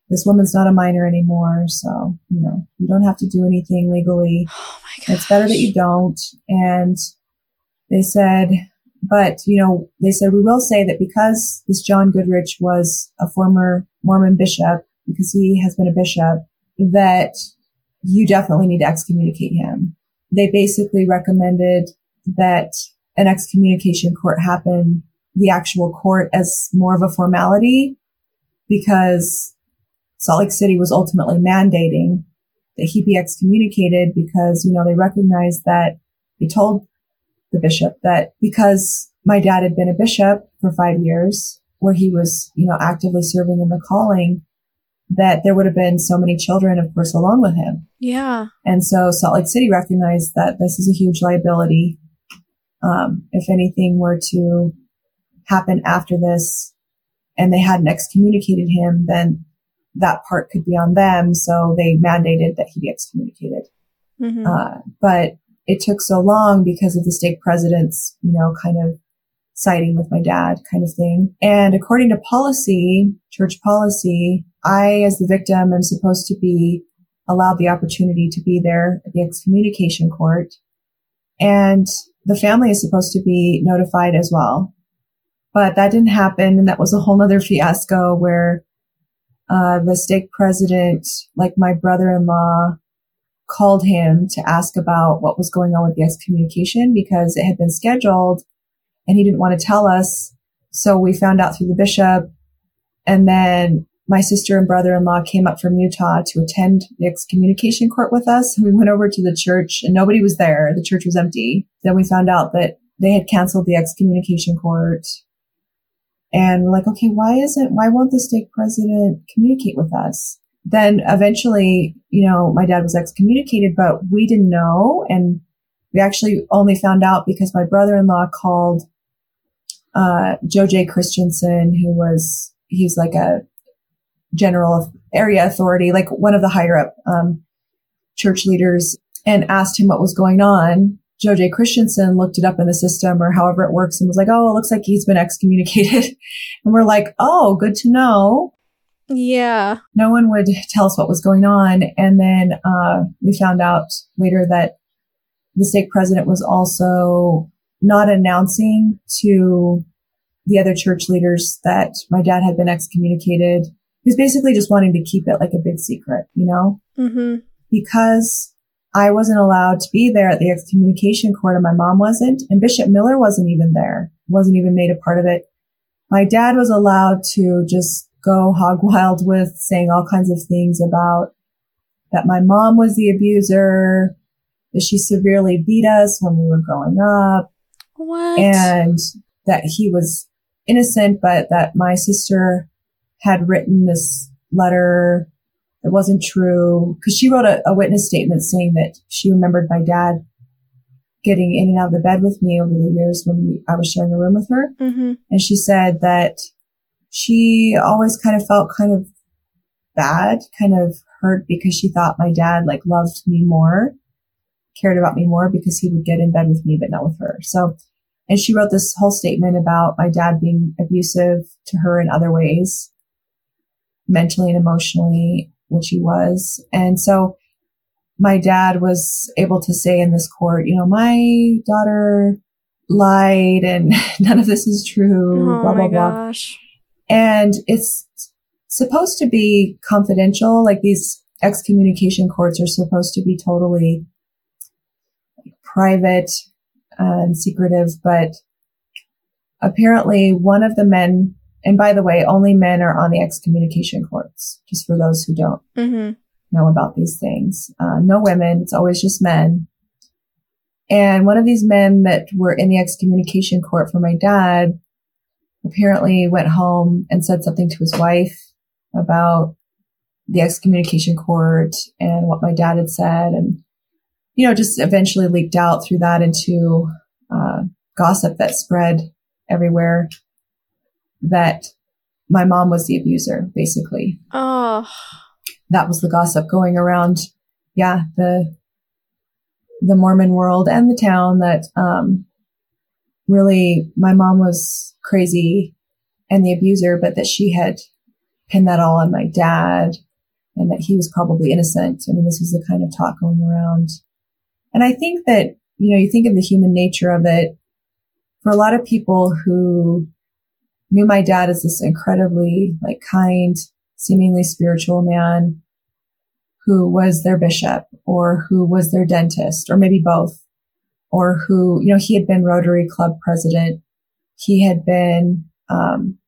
this woman's not a minor anymore. So, you know, you don't have to do anything legally. Oh my It's better that you don't. And they said, but, you know, they said, we will say that because this John Goodrich was a former Mormon bishop, because he has been a bishop, that you definitely need to excommunicate him. They basically recommended that an excommunication court happen, the actual court as more of a formality because Salt Lake City was ultimately mandating that he be excommunicated because, you know, they recognized that they told the bishop that because my dad had been a bishop for five years where he was, you know, actively serving in the calling, that there would have been so many children, of course, along with him. Yeah. And so Salt Lake City recognized that this is a huge liability. Um, if anything were to happen after this and they hadn't excommunicated him, then that part could be on them. So they mandated that he be excommunicated. Mm-hmm. Uh, but it took so long because of the stake president's, you know, kind of siding with my dad kind of thing. And according to policy, church policy, I, as the victim, am supposed to be allowed the opportunity to be there at the excommunication court. And the family is supposed to be notified as well. But that didn't happen. And that was a whole other fiasco where, uh, the stake president, like my brother-in-law, called him to ask about what was going on with the excommunication because it had been scheduled and he didn't want to tell us. So we found out through the bishop. And then my sister and brother-in-law came up from Utah to attend the excommunication court with us. We went over to the church and nobody was there. The church was empty. Then we found out that they had canceled the excommunication court. And like, okay, why isn't, why won't the stake president communicate with us? then eventually, you know, my dad was excommunicated, but we didn't know. And we actually only found out because my brother-in-law called, uh, Joe J. Christensen, who was, he's like a general area authority, like one of the higher up, um, church leaders and asked him what was going on. Joe J. Christensen looked it up in the system or however it works and was like, Oh, it looks like he's been excommunicated. and we're like, Oh, good to know. Yeah. No one would tell us what was going on. And then uh, we found out later that the stake president was also not announcing to the other church leaders that my dad had been excommunicated. He was basically just wanting to keep it like a big secret, you know? Mm-hmm. Because I wasn't allowed to be there at the excommunication court and my mom wasn't, and Bishop Miller wasn't even there, wasn't even made a part of it. My dad was allowed to just go hog wild with saying all kinds of things about that my mom was the abuser, that she severely beat us when we were growing up. What? and that he was innocent, but that my sister had written this letter that wasn't true because she wrote a, a witness statement saying that she remembered my dad getting in and out of the bed with me over the years when I was sharing a room with her. mm-hmm. And she said that she always kind of felt kind of bad, kind of hurt because she thought my dad like loved me more, cared about me more because he would get in bed with me, but not with her. So, and she wrote this whole statement about my dad being abusive to her in other ways, mentally and emotionally, which he was. And so my dad was able to say in this court, you know, my daughter lied and none of this is true, oh blah, blah, gosh. and it's supposed to be confidential. Like these excommunication courts are supposed to be totally private and secretive, but apparently one of the men, and by the way, only men are on the excommunication courts, just for those who don't Mm-hmm. know about these things. Uh, no women. It's always just men. And one of these men that were in the excommunication court for my dad apparently went home and said something to his wife about the excommunication court and what my dad had said. And, you know, just eventually leaked out through that into uh, gossip that spread everywhere that my mom was the abuser, basically. Oh. that was the gossip going around yeah the the mormon world and the town that um really my mom was crazy and the abuser but that she had pinned that all on my dad and that he was probably innocent. I mean this was the kind of talk going around. And i think that you know you think of the human nature of it. For a lot of people who knew my dad as this incredibly like kind seemingly spiritual man who was their bishop or who was their dentist or maybe both or who you know he had been rotary club president. He had been um,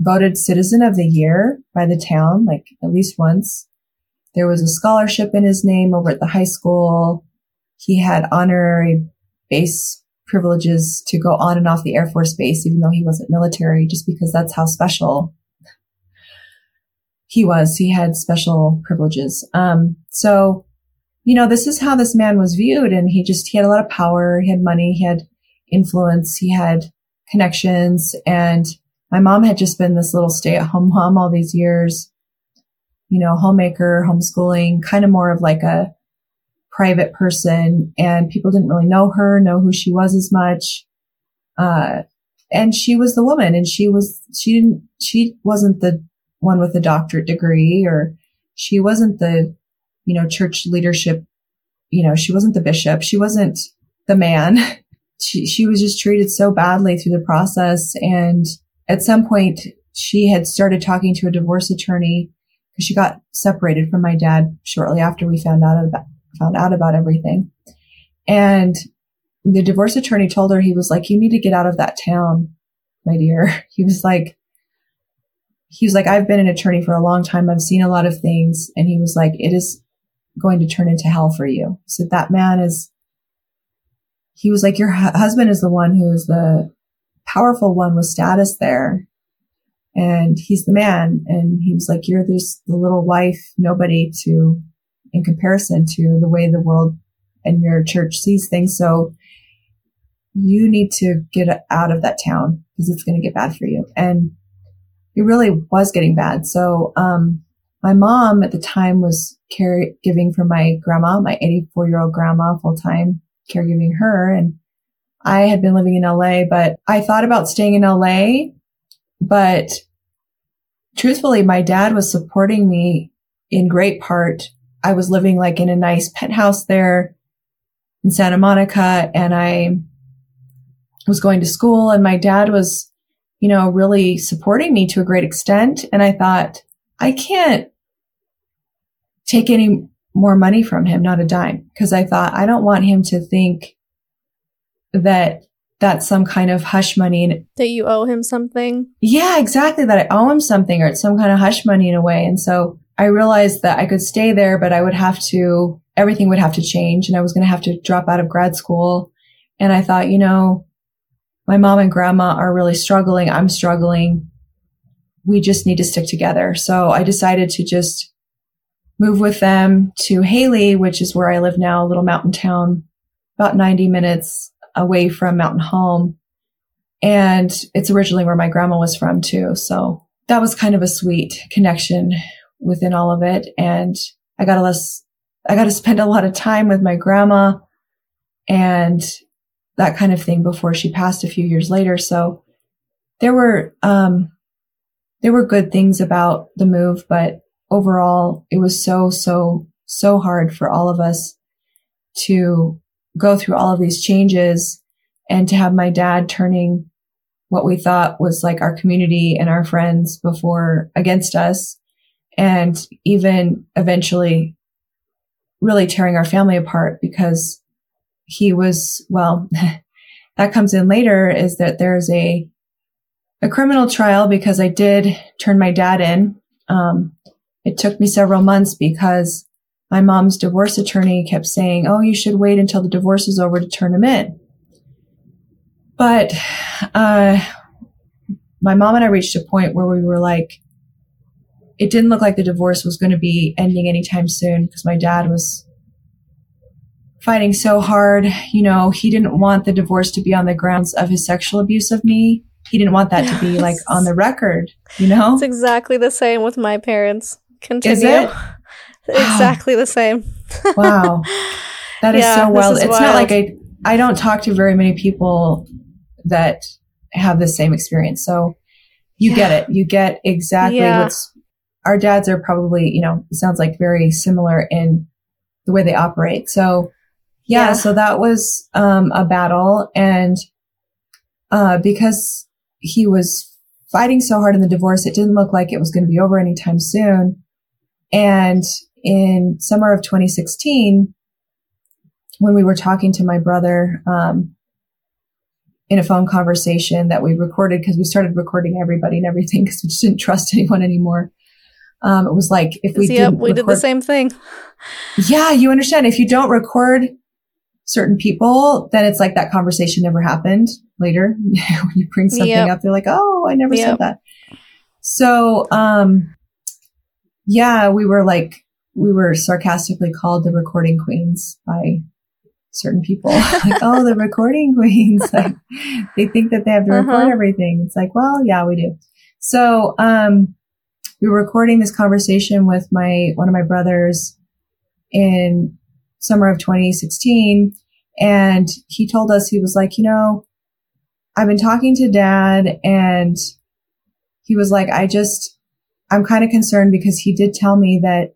voted citizen of the year by the town like at least once. There was a scholarship in his name over at the high school. He had honorary base privileges to go on and off the air force base even though he wasn't military just because that's how special he was. He had special privileges. Um, so, you know, this is how this man was viewed. And he just, he had a lot of power. He had money. He had influence. He had connections. And my mom had just been this little stay at home mom all these years, you know, homemaker, homeschooling, kind of more of like a private person. And people didn't really know her, know who she was as much. Uh, and she was the woman and she was, she didn't, she wasn't the one with a doctorate degree or she wasn't the, you know, church leadership, you know, she wasn't the bishop. She wasn't the man. She, she was just treated so badly through the process. And at some point she had started talking to a divorce attorney because she got separated from my dad shortly after we found out about, found out about everything. And the divorce attorney told her, he was like, you need to get out of that town, my dear. He was like, he was like, I've been an attorney for a long time. I've seen a lot of things. And he was like, it is going to turn into hell for you. So that man is, he was like, your hu- husband is the one who is the powerful one with status there. And he's the man. And he was like, you're this, the little wife, nobody to, in comparison to the way the world and your church sees things. So you need to get out of that town because it's going to get bad for you. And it really was getting bad. So, um, my mom at the time was caregiving for my grandma, my 84 year old grandma full time caregiving her. And I had been living in LA, but I thought about staying in LA, but truthfully, my dad was supporting me in great part. I was living like in a nice penthouse there in Santa Monica and I was going to school and my dad was, you know, really supporting me to a great extent. And I thought, I can't take any more money from him, not a dime. Cause I thought, I don't want him to think that that's some kind of hush money. And That you owe him something. yeah, exactly. That I owe him something or it's some kind of hush money in a way. And so I realized that I could stay there, but I would have to, everything would have to change and I was going to have to drop out of grad school. And I thought, you know, my mom and grandma are really struggling. I'm struggling. We just need to stick together. So I decided to just move with them to Hailey, which is where I live now, a little mountain town, about 90 minutes away from Mountain Home. And it's originally where my grandma was from too. So that was kind of a sweet connection within all of it. And I got a less, I got to spend a lot of time with my grandma and that kind of thing before she passed a few years later. So there were, um, there were good things about the move, but overall it was so, so, so hard for all of us to go through all of these changes and to have my dad turning what we thought was like our community and our friends before against us and even eventually really tearing our family apart because he was, well, that comes in later is that there's a, a criminal trial because I did turn my dad in. Um, it took me several months because my mom's divorce attorney kept saying, Oh, you should wait until the divorce is over to turn him in. But, uh, my mom and I reached a point where we were like, it didn't look like the divorce was going to be ending anytime soon because my dad was fighting so hard. You know, he didn't want the divorce to be on the grounds of his sexual abuse of me. He didn't want that yes. to be like on the record, you know? It's exactly the same with my parents. Continue. Is it? exactly the same. wow. That is yeah, so wild. Is it's wild. not like I I don't talk to very many people that have the same experience. So you yeah. get it. You get exactly yeah. what's our dads are probably, you know, sounds like very similar in the way they operate. So yeah, yeah. so that was um, a battle and uh, because he was fighting so hard in the divorce, it didn't look like it was going to be over anytime soon. And in summer of 2016, when we were talking to my brother, um, in a phone conversation that we recorded because we started recording everybody and everything because we just didn't trust anyone anymore. Um, it was like if we yep, we record, did the same thing. Yeah, you understand. If you don't record certain people, then it's like that conversation never happened later. when you bring something yep. up, they're like, "Oh, I never yep. said that." So, um, yeah, we were like, we were sarcastically called the recording queens by certain people. like, oh, the recording queens. Like, they think that they have to record uh-huh. everything. It's like, well, yeah, we do. So, um, we were recording this conversation with my, one of my brothers in summer of 2016. And he told us, he was like, you know, I've been talking to dad and he was like, I just, I'm kind of concerned because he did tell me that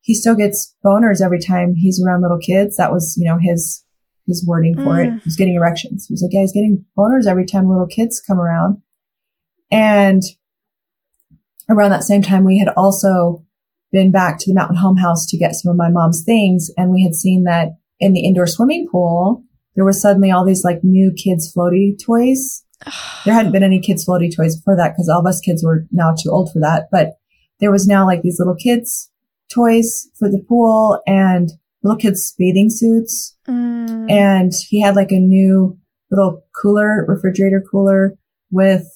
he still gets boners every time he's around little kids. That was, you know, his, his wording for mm. it. He's getting erections. He was like, yeah, he's getting boners every time little kids come around. And around that same time, we had also been back to the mountain home house to get some of my mom's things. And we had seen that in the indoor swimming pool, there was suddenly all these like new kids floaty toys. there hadn't been any kids floaty toys before that because all of us kids were now too old for that. But there was now like these little kids toys for the pool and little kids bathing suits. Mm. And he had like a new little cooler, refrigerator cooler with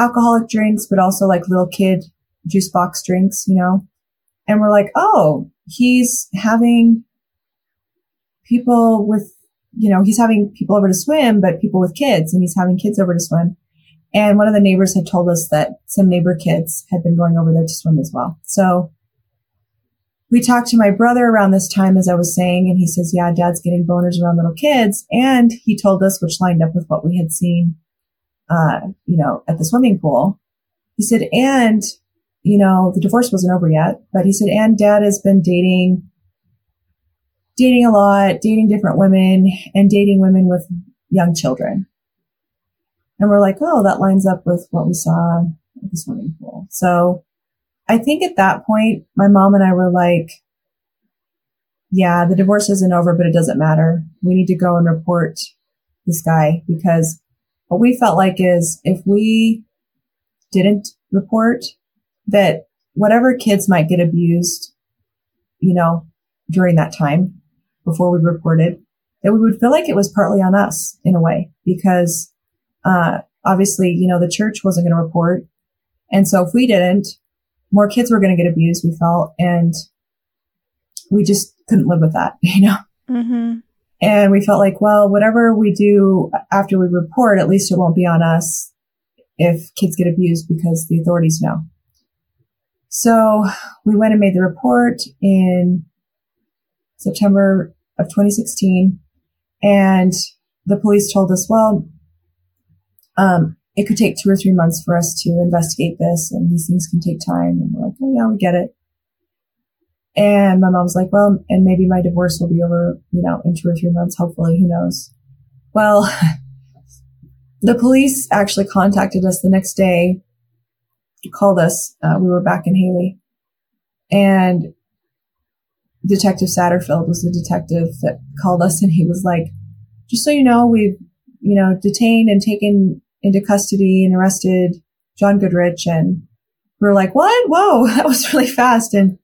alcoholic drinks, but also like little kid juice box drinks, you know? And we're like, oh, he's having people with, you know, he's having people over to swim, but people with kids and he's having kids over to swim. And one of the neighbors had told us that some neighbor kids had been going over there to swim as well. So we talked to my brother around this time, as I was saying, and he says, yeah, dad's getting boners around little kids. And he told us, which lined up with what we had seen, uh, you know, at the swimming pool. He said, and, you know, the divorce wasn't over yet, but he said, and dad has been dating, dating a lot, dating different women and dating women with young children. And we're like, oh, that lines up with what we saw at the swimming pool. So I think at that point, my mom and I were like, yeah, the divorce isn't over, but it doesn't matter. We need to go and report this guy because what we felt like is if we didn't report that whatever kids might get abused, you know, during that time before we reported, that we would feel like it was partly on us in a way because uh, obviously, you know, the church wasn't going to report. And so if we didn't, more kids were going to get abused, we felt, and we just couldn't live with that, you know? Mm-hmm. And we felt like, well, whatever we do after we report, at least it won't be on us if kids get abused because the authorities know. So we went and made the report in September of 2016 and the police told us, well, um, it could take two or three months for us to investigate this and these things can take time. And we're like, oh yeah, we get it. And my mom's like, well, and maybe my divorce will be over, you know, in two or three months, hopefully, who knows? Well, the police actually contacted us the next day, called us. Uh, we were back in Hailey. and Detective Satterfield was the detective that called us and he was like, just so you know, we've, you know, detained and taken into custody and arrested John Goodrich. And we are like, what? Whoa, that was really fast. And we're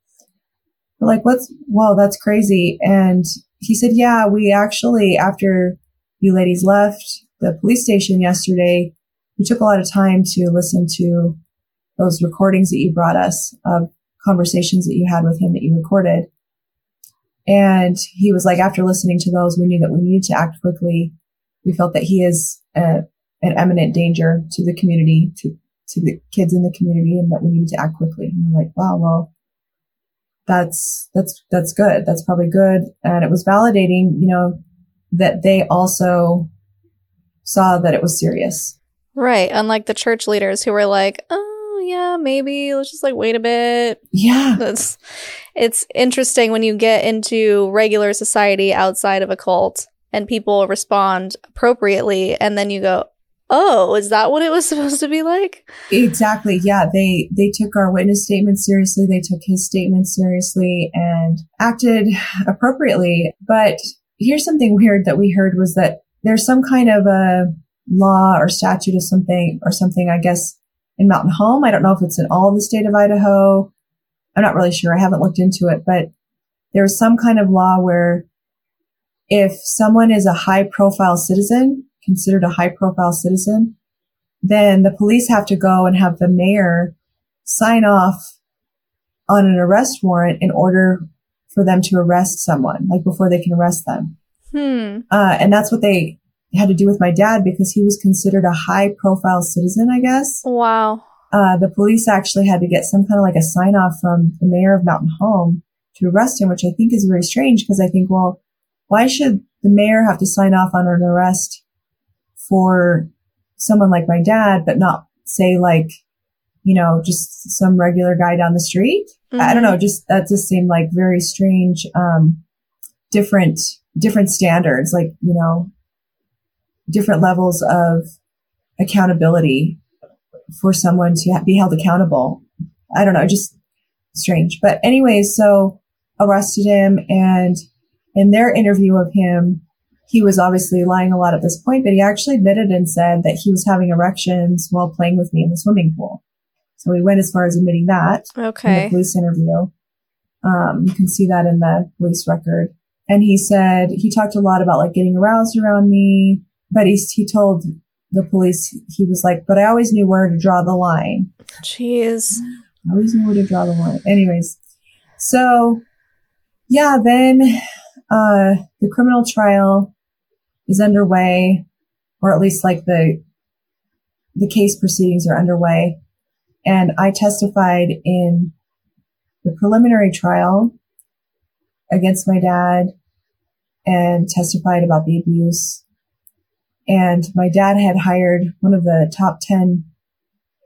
like, what's, whoa, that's crazy. And he said, yeah, we actually, after you ladies left the police station yesterday, we took a lot of time to listen to those recordings that you brought us of conversations that you had with him that you recorded. And he was like, after listening to those, we knew that we needed to act quickly. We felt that he is a, an eminent danger to the community, to, to the kids in the community, and that we needed to act quickly. And we're like, wow, well, that's, that's, that's good. That's probably good. And it was validating, you know, that they also saw that it was serious. Right. Unlike the church leaders who were like, oh, yeah, maybe let's just like wait a bit. Yeah. That's, it's interesting when you get into regular society outside of a cult and people respond appropriately. And then you go, oh is that what it was supposed to be like? Exactly. Yeah they they took our witness statement seriously. They took his statement seriously and acted appropriately. But here's something weird that we heard was that there's some kind of a law or statute or something or something i guess in mountain home. I don't know if it's in all the state of idaho. I'm not really sure. I haven't looked into it. But there's some kind of law where if someone is a high profile citizen considered a high profile citizen, then the police have to go and have the mayor sign off on an arrest warrant in order for them to arrest someone, like before they can arrest them. Hmm. Uh, and that's what they had to do with my dad because he was considered a high profile citizen, I guess. Wow. Uh, the police actually had to get some kind of like a sign off from the mayor of Mountain Home to arrest him, which I think is very strange because I think, well, why should the mayor have to sign off on an arrest for someone like my dad, but not say like, you know, just some regular guy down the street. Mm-hmm. I don't know. Mm-hmm. Just that just seemed like very strange, um, different, different standards, like, you know, different levels of accountability for someone to be held accountable. I don't know, just strange. But anyways, so arrested him and in their interview of him, he was obviously lying a lot at this point, but he actually admitted and said that he was having erections while playing with me in the swimming pool. So he went as far as admitting that okay. in the police interview. Um, you can see that in the police record. And he said he talked a lot about like getting aroused around me, but he he told the police he was like, but I always knew where to draw the line. Jeez, I always knew where to draw the line. Anyways, so yeah, then uh, the criminal trial is underway, or at least like the the case proceedings are underway. And I testified in the preliminary trial against my dad and testified about the abuse. And my dad had hired one of the top 10,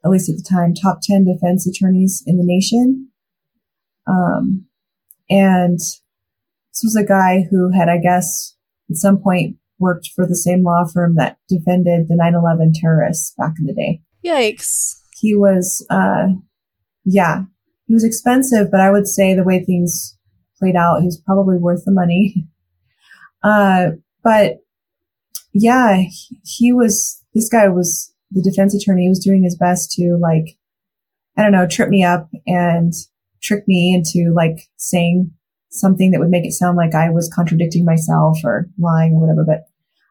at least at the time, top 10 defense attorneys in the nation. Um, and this was a guy who had, I guess, at some point worked for the same law firm that defended the 9-11 terrorists back in the day. Yikes. He was, uh, yeah, he was expensive, but I would say the way things played out, he was probably worth the money. Uh, but yeah, he, he was, this guy was the defense attorney. He was doing his best to like, I don't know, trip me up and trick me into like saying something that would make it sound like I was contradicting myself or lying or whatever. But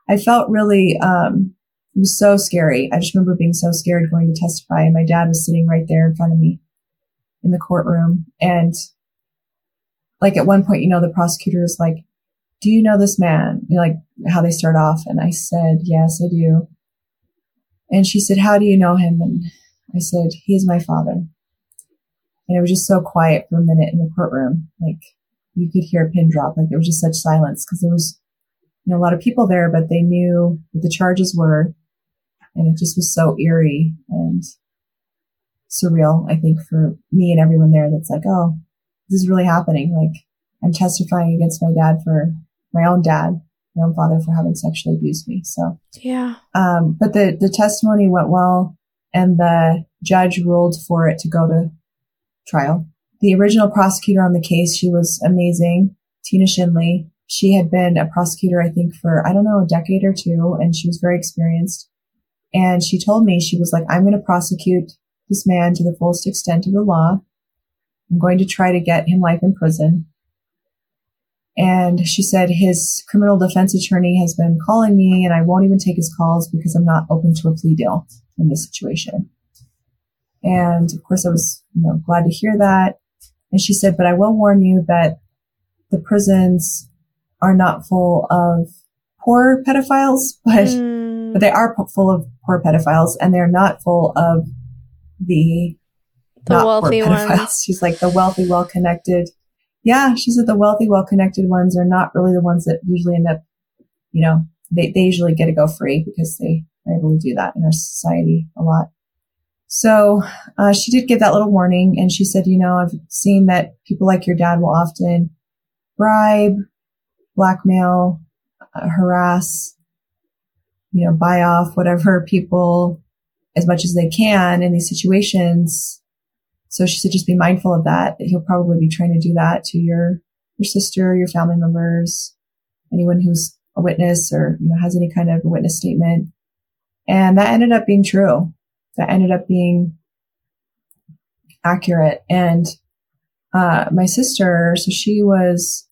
I felt really, um, It was so scary. I just remember being so scared going to testify and my dad was sitting right there in front of me in the courtroom. And like at one point, you know, the prosecutor is like, do you know this man? You know, like how they start off. And I said, yes, I do. And she said, how do you know him? And I said, he is my father. And it was just so quiet for a minute in the courtroom. Like you could hear a pin drop. Like there was just such silence because there was, you know, a lot of people there, but they knew what the charges were. And it just was so eerie and surreal, I think, for me and everyone there that's like, oh, this is really happening. Like I'm testifying against my dad for my own dad, my own father for having sexually abused me. So yeah. Um, but the the testimony went well, and the judge ruled for it to go to trial. The original prosecutor on the case, she was amazing, Tina Shinley. She had been a prosecutor, I think, for I don't know a decade or two, and she was very experienced. And she told me she was like, "I'm going to prosecute this man to the fullest extent of the law. I'm going to try to get him life in prison." And she said his criminal defense attorney has been calling me and I won't even take his calls because I'm not open to a plea deal in this situation. And of course I was, you know, glad to hear that. And she said, but I will warn you that the prisons are not full of poor pedophiles, but, mm. but they are full of poor pedophiles and they're not full of the, the wealthy ones. She's like the wealthy, well connected yeah, she said the wealthy, well connected ones are not really the ones that usually end up, you know, they, they usually get to go free because they are able to do that in our society a lot. So uh, she did give that little warning and she said, you know, I've seen that people like your dad will often bribe, blackmail, uh, harass, you know, buy off whatever people as much as they can in these situations so she said, just be mindful of that, that he'll probably be trying to do that to your, your sister, your family members, anyone who's a witness or, you know, has any kind of a witness statement. And that ended up being true. That ended up being accurate. And, uh, my sister, so she was,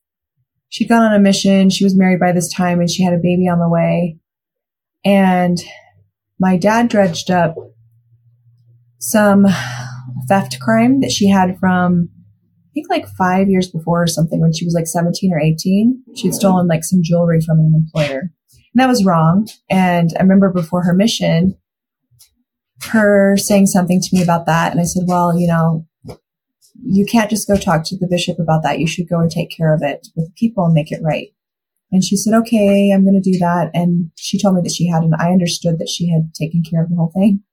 she'd gone on a mission. She was married by this time and she had a baby on the way. And my dad dredged up some theft crime that she had from I think like five years before or something when she was like 17 or 18. She'd stolen like some jewelry from an employer. And that was wrong. And I remember before her mission, her saying something to me about that. And I said, well, you know, you can't just go talk to the bishop about that. You should go and take care of it with people and make it right. And she said, okay, I'm going to do that. And she told me that she had, and I understood that she had taken care of the whole thing.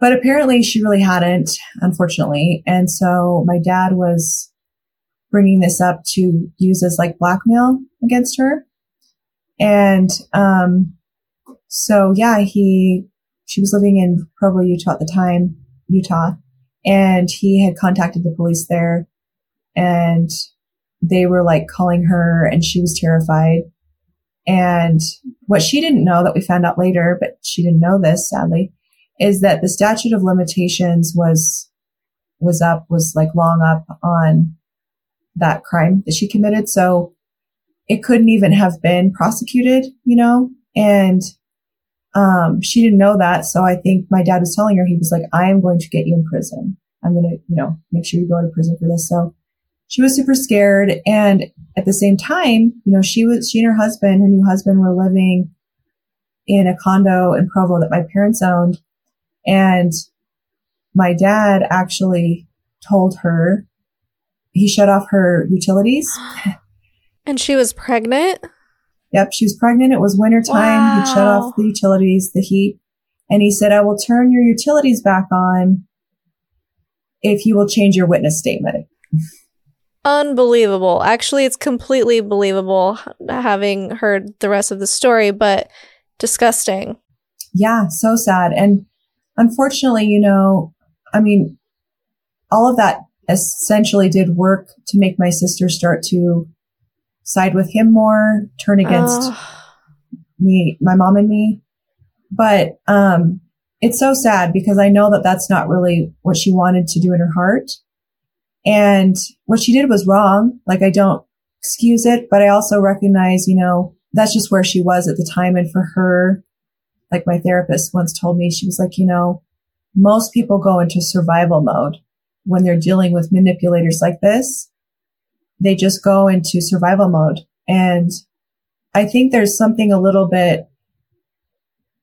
But apparently she really hadn't, unfortunately. And so my dad was bringing this up to use as like blackmail against her. And, um, so yeah, he, she was living in Provo, Utah at the time, Utah, and he had contacted the police there and they were like calling her and she was terrified. And what she didn't know that we found out later, but she didn't know this sadly, is that the statute of limitations was was up was like long up on that crime that she committed so it couldn't even have been prosecuted you know and um, she didn't know that. So i think my dad was telling her he was like i am going to get you in prison. I'm going to you know make sure you go to prison for this. So she was super scared. And at the same time you know she was she and her husband her new husband were living in a condo in provo that my parents owned. And my dad actually told her he shut off her utilities. And she was pregnant? Yep, she was pregnant. It was wintertime. Wow. He shut off the utilities, the heat. And he said, I will turn your utilities back on if you will change your witness statement. Unbelievable. Actually, it's completely believable having heard the rest of the story, but disgusting. Yeah, so sad. And unfortunately, you know, I mean, all of that essentially did work to make my sister start to side with him more, turn against me, my mom and me. But, um, it's so sad because I know that that's not really what she wanted to do in her heart. And what she did was wrong. Like I don't excuse it, but I also recognize, you know, that's just where she was at the time. And for her, like my therapist once told me, she was like, you know, most people go into survival mode when they're dealing with manipulators like this. They just go into survival mode. And I think there's something a little bit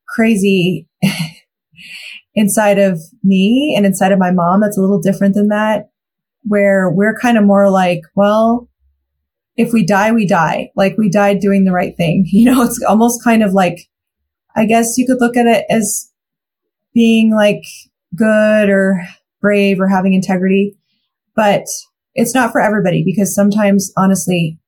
crazy inside of me and inside of my mom that's a little different than that, where we're kind of more like, well, if we die, we die. Like we died doing the right thing. You know, it's almost kind of like, I guess you could look at it as being like good or brave or having integrity, but it's not for everybody because sometimes honestly,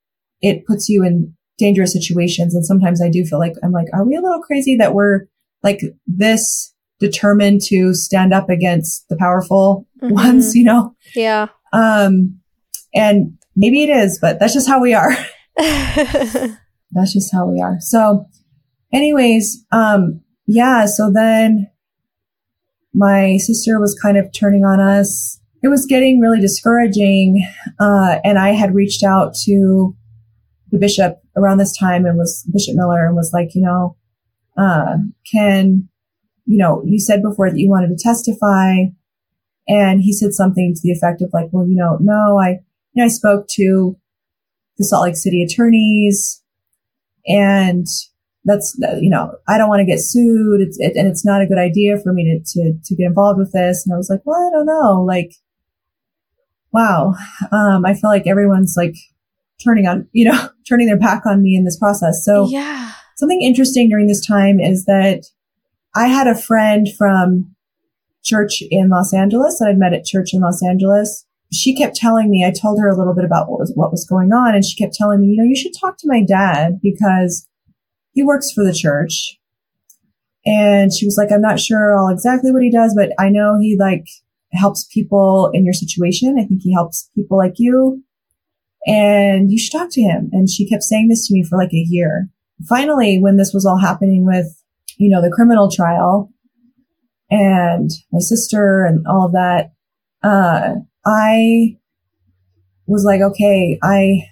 it puts you in dangerous situations. And sometimes I do feel like I'm like, are we a little crazy that we're like this determined to stand up against the powerful mm-hmm. ones, you know? Yeah. Um, and maybe it is, but that's just how we are. that's just how we are. So anyways, um, yeah. So then my sister was kind of turning on us. It was getting really discouraging. Uh, and I had reached out to the bishop around this time and was Bishop Miller and was like, you know, uh, can, you know, you said before that you wanted to testify. And he said something to the effect of like, well, you know, no, I, you know, I spoke to the Salt Lake City attorneys and that's, you know, I don't want to get sued. It's, it, and it's not a good idea for me to, to, to get involved with this. And I was like, well, I don't know. Like, wow. Um, I feel like everyone's like turning on, you know, turning their back on me in this process. So yeah. something interesting during this time is that I had a friend from church in Los Angeles that I'd met at church in Los Angeles. She kept telling me, I told her a little bit about what was, what was going on. And she kept telling me, you know, you should talk to my dad because he works for the church. And she was like, I'm not sure all exactly what he does, but I know he like helps people in your situation. I think he helps people like you and you should talk to him. And she kept saying this to me for like a year. Finally, when this was all happening with, you know, the criminal trial and my sister and all of that, uh, I was like, okay, I,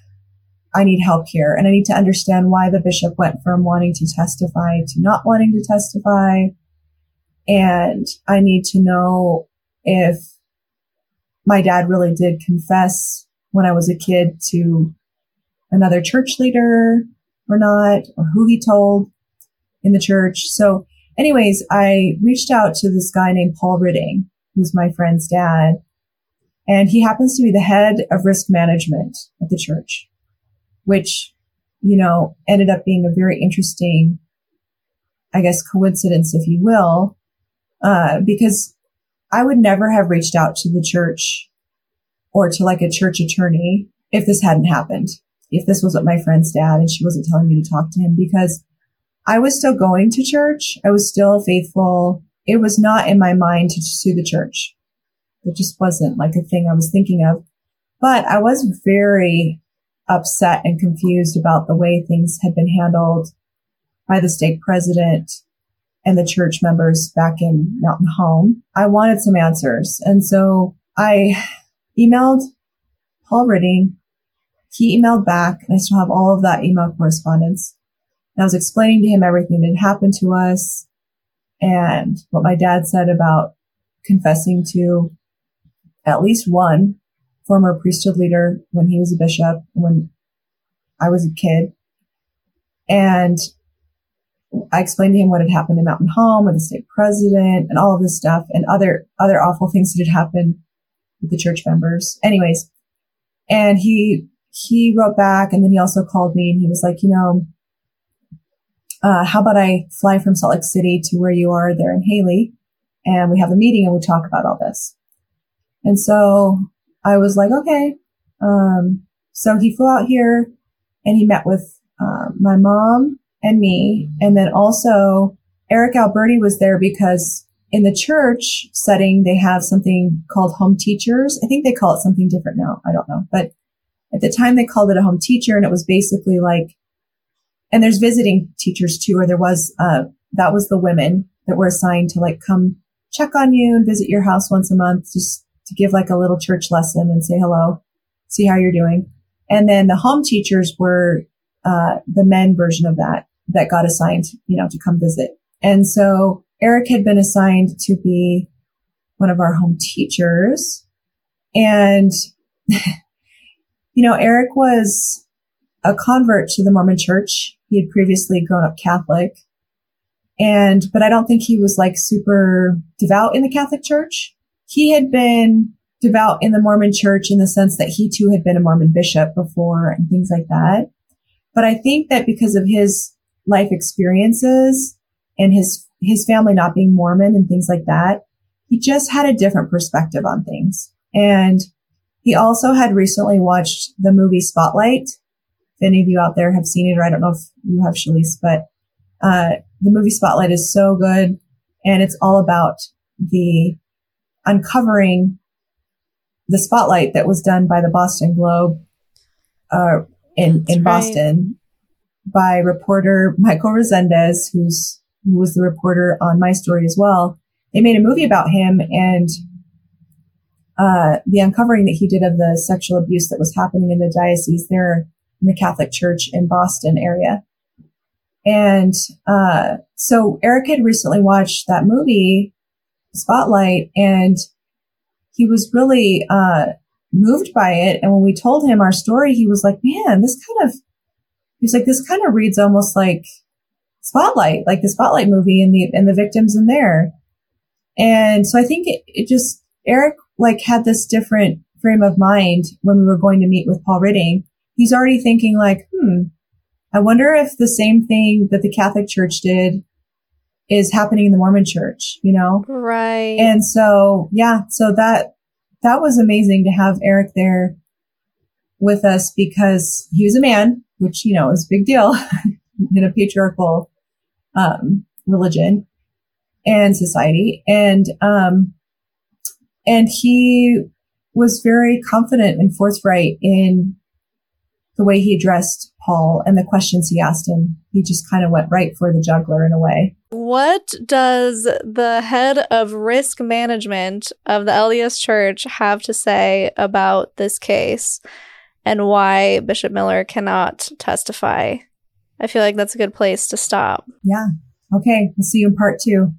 I need help here and I need to understand why the bishop went from wanting to testify to not wanting to testify. And I need to know if my dad really did confess when I was a kid to another church leader or not, or who he told in the church. So anyways, I reached out to this guy named Paul Rytting, who's my friend's dad. And he happens to be the head of risk management at the church, which, you know, ended up being a very interesting, I guess, coincidence, if you will, uh, because I would never have reached out to the church or to like a church attorney if this hadn't happened. If this was what my friend's dad and she wasn't telling me to talk to him because I was still going to church. I was still faithful. It was not in my mind to sue the church. It just wasn't like a thing I was thinking of. But I was very upset and confused about the way things had been handled by the stake president and the church members back in Mountain Home. I wanted some answers. And so I emailed Paul Rytting. He emailed back, and I still have all of that email correspondence. And I was explaining to him everything that happened to us and what my dad said about confessing to at least one former priesthood leader when he was a bishop, when I was a kid. And I explained to him what had happened in Mountain Home with the stake president and all of this stuff and other, other awful things that had happened with the church members. Anyways, and he, he wrote back and then he also called me and he was like, you know, uh, how about I fly from Salt Lake City to where you are there in Hailey and we have a meeting and we talk about all this. And so I was like, okay. Um, so he flew out here and he met with, uh, my mom and me. And then also Eric Alberti was there because in the church setting, they have something called home teachers. I think they call it something different now. I don't know. But at the time they called it a home teacher and it was basically like, and there's visiting teachers too, or there was, uh, that was the women that were assigned to like come check on you and visit your house once a month, just to give like a little church lesson and say hello, see how you're doing. And then the home teachers were, uh, the men version of that, that got assigned, you know, to come visit And so Eric had been assigned to be one of our home teachers. And, you know, Eric was a convert to the Mormon church. He had previously grown up Catholic. And, but I don't think he was like super devout in the Catholic church. He had been devout in the Mormon church in the sense that he too had been a Mormon bishop before and things like that. But I think that because of his life experiences and his, his family not being Mormon and things like that, he just had a different perspective on things. And he also had recently watched the movie Spotlight. If any of you out there have seen it, or I don't know if you have, Shelise, but uh, the movie Spotlight is so good, and it's all about the uncovering the spotlight that was done by the Boston Globe uh, in in Boston by reporter Michael Rezendes, who's who was the reporter on my story as well. They made a movie about him and uh, the uncovering that he did of the sexual abuse that was happening in the diocese there in the Catholic Church in Boston area. And uh, so Eric had recently watched that movie, Spotlight, and he was really uh, moved by it. And when we told him our story, he was like, man, this kind of, he was like, this kind of reads almost like Spotlight, like the Spotlight movie and the, and the victims in there. And so I think it, it just, Eric like had this different frame of mind when we were going to meet with Paul Rytting. He's already thinking like, hmm, I wonder if the same thing that the Catholic Church did is happening in the Mormon Church, you know? Right. And so, yeah, so that, that was amazing to have Eric there with us because he was a man, which, you know, is a big deal in a patriarchal, um, religion and society. And, um, and he was very confident and forthright in the way he addressed Paul and the questions he asked him. He just kind of went right for the juggler in a way. What does the head of risk management of the LDS Church have to say about this case and why Bishop Miller cannot testify? I feel like that's a good place to stop. Yeah. Okay. We'll see you in part two.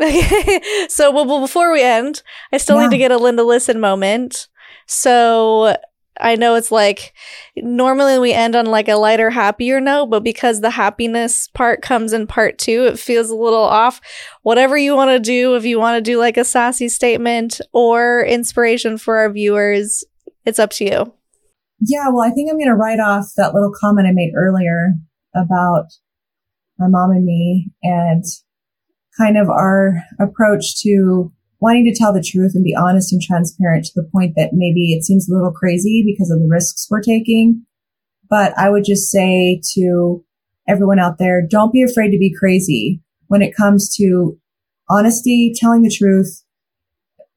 Okay. so, well, before we end, I still yeah. need to get a Linda Listen moment. So, I know it's like normally we end on like a lighter, happier note, but because the happiness part comes in part two, it feels a little off. Whatever you want to do, if you want to do like a sassy statement or inspiration for our viewers, it's up to you. Yeah, well, I think I'm going to write off that little comment I made earlier about my mom and me and kind of our approach to wanting to tell the truth and be honest and transparent to the point that maybe it seems a little crazy because of the risks we're taking. But I would just say to everyone out there, don't be afraid to be crazy when it comes to honesty, telling the truth,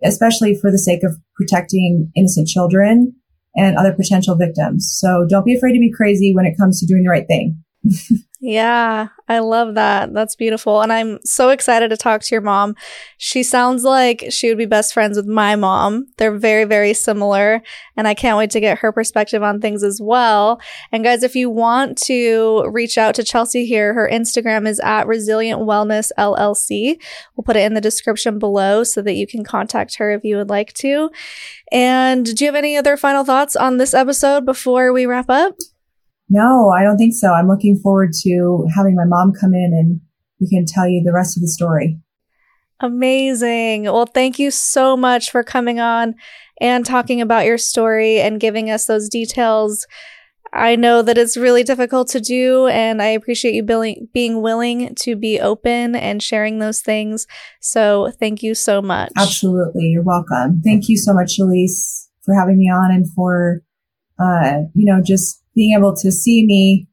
especially for the sake of protecting innocent children and other potential victims. So don't be afraid to be crazy when it comes to doing the right thing. Yeah, I love that. That's beautiful. And I'm so excited to talk to your mom. She sounds like she would be best friends with my mom. They're very, very similar. And I can't wait to get her perspective on things as well. And guys, if you want to reach out to Chelsea here, her Instagram is at Resilient Wellness LLC. We'll put it in the description below so that you can contact her if you would like to. And do you have any other final thoughts on this episode before we wrap up? No, I don't think so. I'm looking forward to having my mom come in and we can tell you the rest of the story. Amazing. Well, thank you so much for coming on and talking about your story and giving us those details. I know that it's really difficult to do, and I appreciate you being willing to be open and sharing those things. So, thank you so much. Absolutely. You're welcome. Thank you so much, Elise, for having me on and for, uh, you know, just being able to see me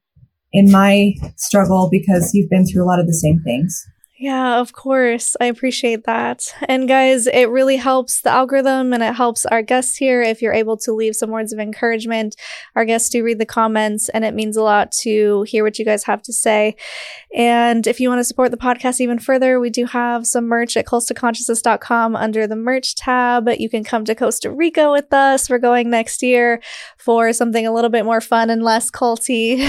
in my struggle because you've been through a lot of the same things. Yeah, of course. I appreciate that. And guys, it really helps the algorithm and it helps our guests here if you're able to leave some words of encouragement. Our guests do read the comments and it means a lot to hear what you guys have to say. And if you want to support the podcast even further, we do have some merch at cults2consciousness.com under the merch tab. You can come to Costa Rica with us. We're going next year for something a little bit more fun and less culty.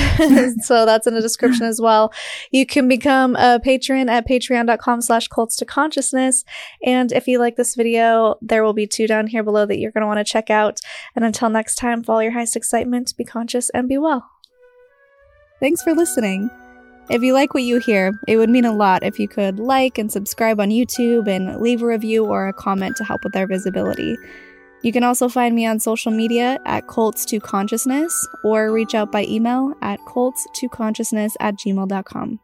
so that's in the description as well. You can become a patron at patreon patreon.com slash cults to consciousness. And if you like this video, there will be two down here below that you're going to want to check out. And until next time, follow your highest excitement, be conscious, and be well. Thanks for listening. If you like what you hear, it would mean a lot if you could like and subscribe on YouTube and leave a review or a comment to help with our visibility. You can also find me on social media at cults2consciousness or reach out by email at cults2consciousness at gmail.com.